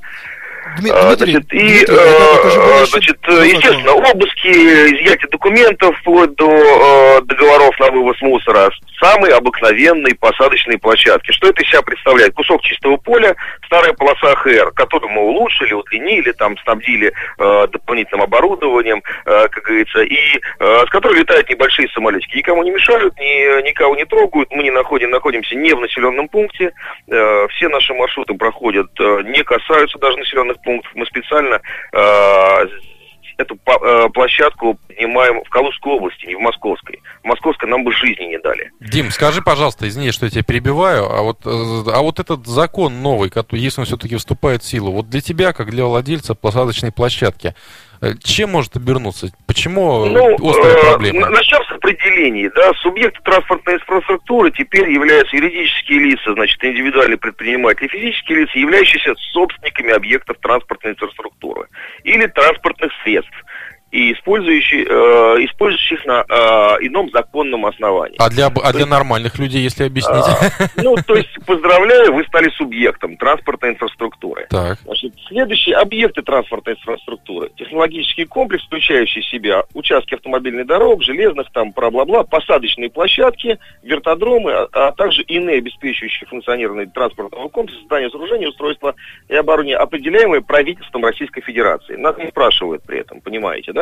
А, Дмитрий, значит, и, Дмитрий, это- э, значит, э, естественно, обыски, изъятие документов вплоть до э, договоров на вывоз мусора, самые обыкновенные посадочные площадки. Что это из себя представляет? Кусок чистого поля, старая полоса ХР, которую мы улучшили, удлинили, там, снабдили э, дополнительным оборудованием, э, как говорится, и э, с которой летают небольшие самолетики. Никому не мешают, ни, никого не трогают, мы не находим, находимся не в населенном пункте, Э, все наши маршруты проходят, э, не касаются даже населенных пунктов. Мы специально э, эту э, площадку поднимаем в Калужской области, не в Московской. В Московской нам бы жизни не дали. Дим, скажи, пожалуйста, извини, что я тебя перебиваю, а вот, э, а вот этот закон новый, который, если он все-таки вступает в силу, вот для тебя, как для владельца посадочной площадки, чем может обернуться? Почему Ну, острая э, проблема? н- начнем с определений. Да, субъекты транспортной инфраструктуры теперь являются юридические лица, значит, индивидуальные предприниматели, физические лица, являющиеся собственниками объектов транспортной инфраструктуры или транспортных средств и использующие, э, использующих на э, ином законном основании. А для, а для нормальных людей, если объяснить? [LAUGHS] Ну, то есть, поздравляю, вы стали субъектом транспортной инфраструктуры. Так. Значит, следующие объекты транспортной инфраструктуры. Технологический комплекс, включающий в себя участки автомобильных дорог, железных, там, бла-бла-бла, посадочные площадки, вертодромы, а, а также иные обеспечивающие функционирование транспортного комплекса, здания, сооружения, устройства и оборудования, определяемые правительством Российской Федерации. Нас не спрашивают при этом, понимаете, да?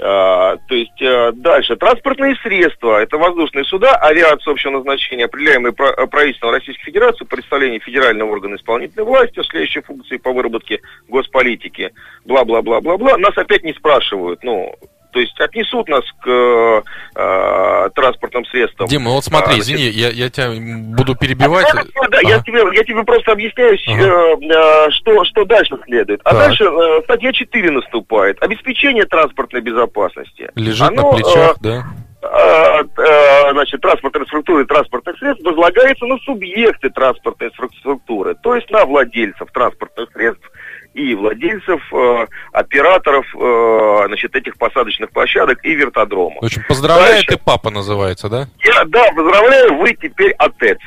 А, то есть э, дальше. Транспортные средства. Это воздушные суда, авиация общего назначения, определяемые э, правительством Российской Федерации, представление федерального органа исполнительной власти, осуществляющие функции по выработке госполитики, бла-бла-бла-бла-бла. Нас опять не спрашивают. Ну, то есть отнесут нас к э, э, транспортным средствам. Дима, вот смотри, А, извини, я, я тебя буду перебивать. ну, да, я, Ага. тебе, я тебе просто объясняю, Ага. э, э, что, что дальше следует. А Так. дальше э, статья 4 наступает. Обеспечение транспортной безопасности. Лежит Оно, на плечах, э, да? э, э, значит, транспортной инфраструктуры и транспортных средств возлагается на субъекты транспортной инфраструктуры, то есть на владельцев транспортных средств и владельцев, э, операторов, э, значит, этих посадочных площадок и вертодромов. В общем, поздравляю, ты папа называется, да? Я, да, поздравляю, вы теперь отец.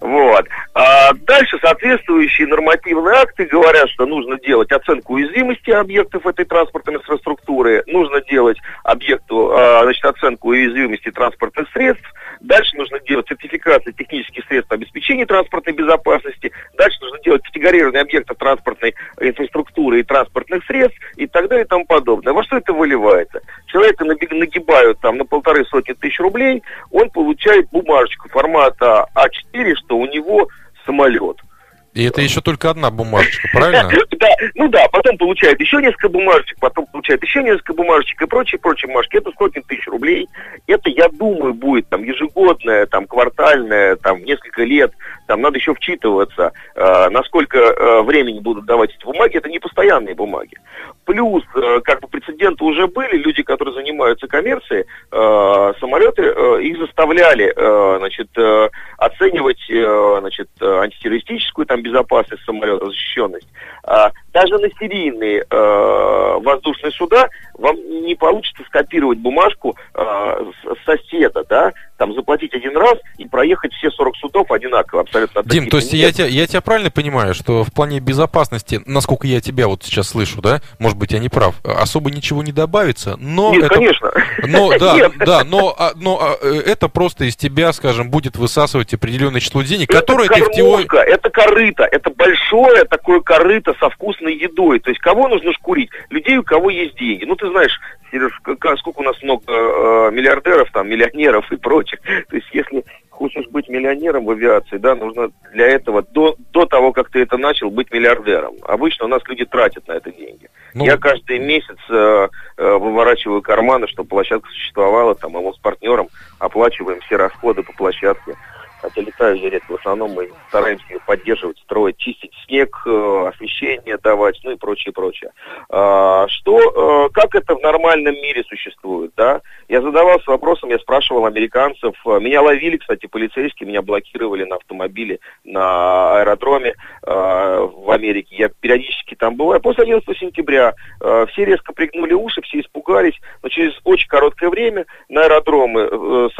Вот. А дальше соответствующие нормативные акты говорят, что нужно делать оценку уязвимости объектов этой транспортной инфраструктуры, нужно делать объекту, а, значит, оценку уязвимости транспортных средств, дальше нужно делать сертификацию технических средств обеспечения транспортной безопасности, дальше нужно делать категорирование объектов транспортной инфраструктуры и транспортных средств и так далее и тому подобное. Во что это выливается? Человека нагибают там на полторы сотни тысяч рублей, он получает бумажечку формата А4, что у него самолет. И это еще только одна бумажечка, правильно? [LAUGHS] Да, ну да, потом получает еще несколько бумажечек, потом получает еще несколько бумажечек и прочие, прочие бумажки. Это сотни тысяч рублей. Это, я думаю, будет там ежегодное, там квартальное, там несколько лет. Там надо еще вчитываться, э, насколько э, времени будут давать эти бумаги. Это не постоянные бумаги. Плюс, э, как бы прецеденты уже были, люди, которые занимаются коммерцией, э, самолеты, э, их заставляли, э, значит, э, оценивать, э, значит, антитеррористическую там безопасность самолета, защищенность. А, даже на серийные э, воздушные суда вам не получится скопировать бумажку э, с- соседа, да, там заплатить один раз и проехать все 40 судов одинаково абсолютно. Дим, то есть я тебя, я тебя правильно понимаю, что в плане безопасности, насколько я тебя вот сейчас слышу, да, может быть, я не прав, особо ничего не добавится, но Нет, это, конечно. но [LAUGHS] да, Нет. да, но, а, но а, э, это просто из тебя, скажем, будет высасывать определенное число денег, которое ты в теории... кормушка, это корыто, это большое такое корыто со вкусной едой. То есть кого нужно шкурить? Людей, у кого есть деньги. Ну, ты знаешь, Сереж, сколько у нас много э, миллиардеров, там, миллионеров и прочих. [LAUGHS] То есть если хочешь быть миллионером в авиации, да, нужно для этого, до, до того, как ты это начал, быть миллиардером. Обычно у нас люди тратят на это деньги. Ну, Я каждый месяц э, э, выворачиваю карманы, чтобы площадка существовала, там, и мы с партнером оплачиваем все расходы по площадке. Хотя летаю я редко, в основном мы стараемся ее поддерживать, строить, чистить снег, э, освещение давать, ну и прочее, прочее. А, что, э, как это в нормальном мире существует, да? Я задавался вопросом, я спрашивал американцев, меня ловили, кстати, полицейские, меня блокировали на автомобиле на аэродроме э, в Америке. Я периодически там бываю. После 11 сентября все резко пригнули уши, все испугались, но через очень короткое время на аэродромы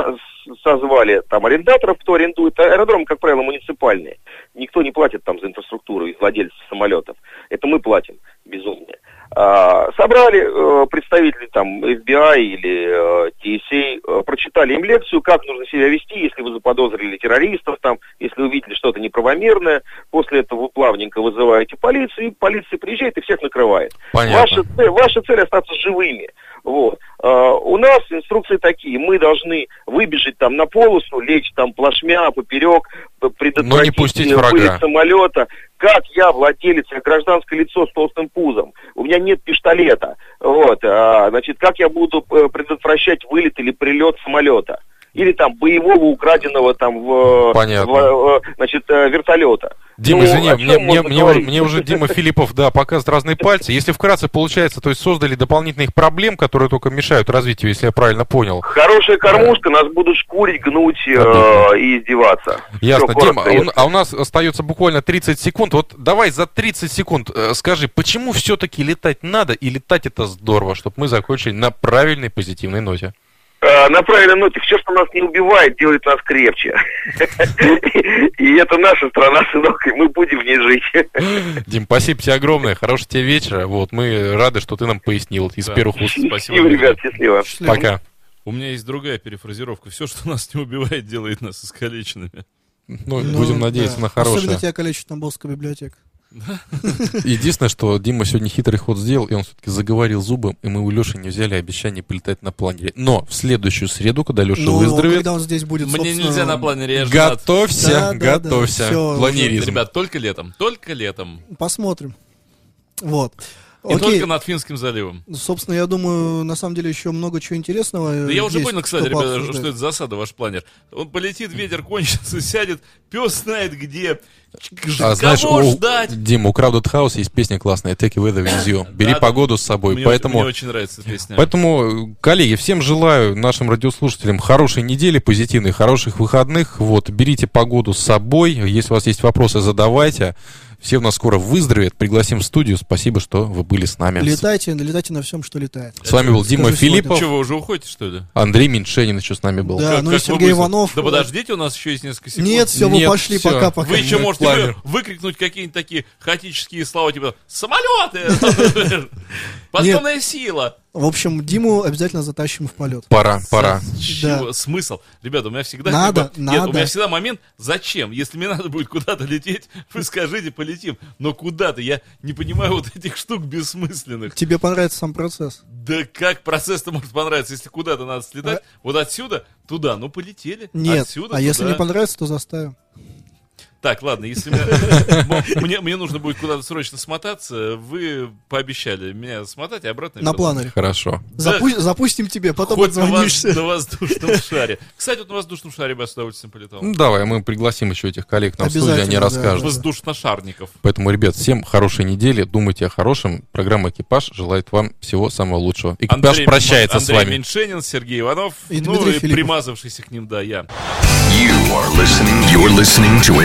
созвали там арендаторов, кто арендует. Аэродромы, как правило, муниципальные. Никто не платит там за инфраструктуру из владельцев самолетов. Это мы платим, безумные. А, собрали э, представители там FBI или э, TSA, э, прочитали им лекцию, как нужно себя вести, если вы заподозрили террористов, там, если увидели что-то неправомерное. После этого вы плавненько вызываете полицию, и полиция приезжает и всех накрывает. Понятно. Ваша цель, ваша цель остаться живыми. Вот. А, У нас инструкции такие. Мы должны выбежать там на полосу, лечь там плашмя, поперек, предотвратить э, вылет самолета. Как я, владелец, я гражданское лицо с толстым пузом, у меня нет пистолета. Вот. а, Значит, как я буду э, предотвращать вылет или прилет самолета? Или там боевого украденного там в, Понятно. в, э, значит, э, вертолета. Дима, Ну, извини, мне, мне, мне, говорить? мне уже Дима Филиппов, да, показывает разные пальцы. Если вкратце получается, то есть создали дополнительных проблем, которые только мешают развитию, если я правильно понял. Хорошая кормушка, нас будут шкурить, гнуть э, и издеваться. Ясно. Всё, Дима, коротко, а у- а у нас остается буквально 30 секунд. Вот давай за 30 секунд э, скажи, почему все-таки летать надо и летать это здорово, чтобы мы закончили на правильной позитивной ноте. Э, на правильной ноте, все, что нас не убивает, делает нас крепче. И это наша страна, сынок, и мы будем в ней жить. Дим, спасибо тебе огромное, хорошего тебе вечера. Вот, мы рады, что ты нам пояснил из первых уст. Спасибо, ребят, счастливо. Пока. У меня есть другая перефразировка. Все, что нас не убивает, делает нас искалеченными. Ну, Ну, будем надеяться да. на хорошее. Особенно тебя калечит Тамбовская библиотека. Единственное, что Дима сегодня хитрый ход сделал, и он все-таки заговорил зубом, и мы у Леши не взяли обещание полетать на планере. Но в следующую среду, когда Леша Ну, выздоровеет, когда он здесь будет, Мне собственно, нельзя на планере, я женат. готовься, Да, да, да, готовься. всё, Планеризм. Ребят, только летом. Только летом. Посмотрим. Вот. И Окей. только над Финским заливом. Собственно, я думаю, на самом деле еще много чего интересного. Да я уже понял, кстати, что ребята, пообсуждать. что это засада, ваш планер. Он полетит, ветер кончится, [LAUGHS] сядет, пес знает где. А знаешь, Кого у, ждать? Дима, у Crowded House есть песня классная «Take weather with you». Бери Да, да. погоду с собой. Мне, поэтому, мне очень нравится эта песня. поэтому, коллеги, всем желаю, нашим радиослушателям, хорошей недели, позитивной, хороших выходных. Вот, берите погоду с собой. Если у вас есть вопросы, задавайте. Все у нас скоро выздоровеют. Пригласим в студию. Спасибо, что вы были с нами. Летайте, летайте на всем, что летает. С вами был Дима Скажу. Филиппов. Что, вы уже уходите, что ли? Андрей Меньшенин еще с нами был. Да, ну и Сергей? Иванов. Да подождите, у нас еще есть несколько секунд. Нет, все, вы Нет, пошли, всё. пока-пока. Вы еще мы можете вы- выкрикнуть какие-нибудь такие хаотические слова, типа «Самолеты!» [LAUGHS] «Подъемная сила!» В общем, Диму обязательно затащим в полет. Пора, пора. Чего? Смысл? Ребята, у меня всегда... Надо, как бы- Нет, у надо. меня всегда момент, зачем? Если мне надо будет куда-то лететь, [LAUGHS] вы скажите, полетим. Но куда-то? Я не понимаю вот этих штук бессмысленных. Тебе понравится сам процесс. Да как процесс-то может понравиться, если куда-то надо слетать? Вот отсюда туда, ну полетели. Нет, Отсюда а если туда. не понравится, то заставим. Так, ладно, если [LAUGHS] мне, мне, нужно будет куда-то срочно смотаться, вы пообещали меня смотать и обратно. На планере. Хорошо. Запу- запустим тебе, потом на, отзвонишься. на воздушном шаре. Кстати, вот на воздушном шаре бы я с удовольствием полетал. Ну, давай, мы пригласим еще этих коллег нам в студию, они расскажут. Воздушношарников. Поэтому, ребят, всем хорошей недели, думайте о хорошем. Программа «Экипаж» желает вам всего самого лучшего. Экипаж Андрей- прощается Андрей с вами. Меньшенин, Сергей Иванов, И ну Дмитрий и Филиппов. примазавшийся к ним, да, я. You are listening. You're listening to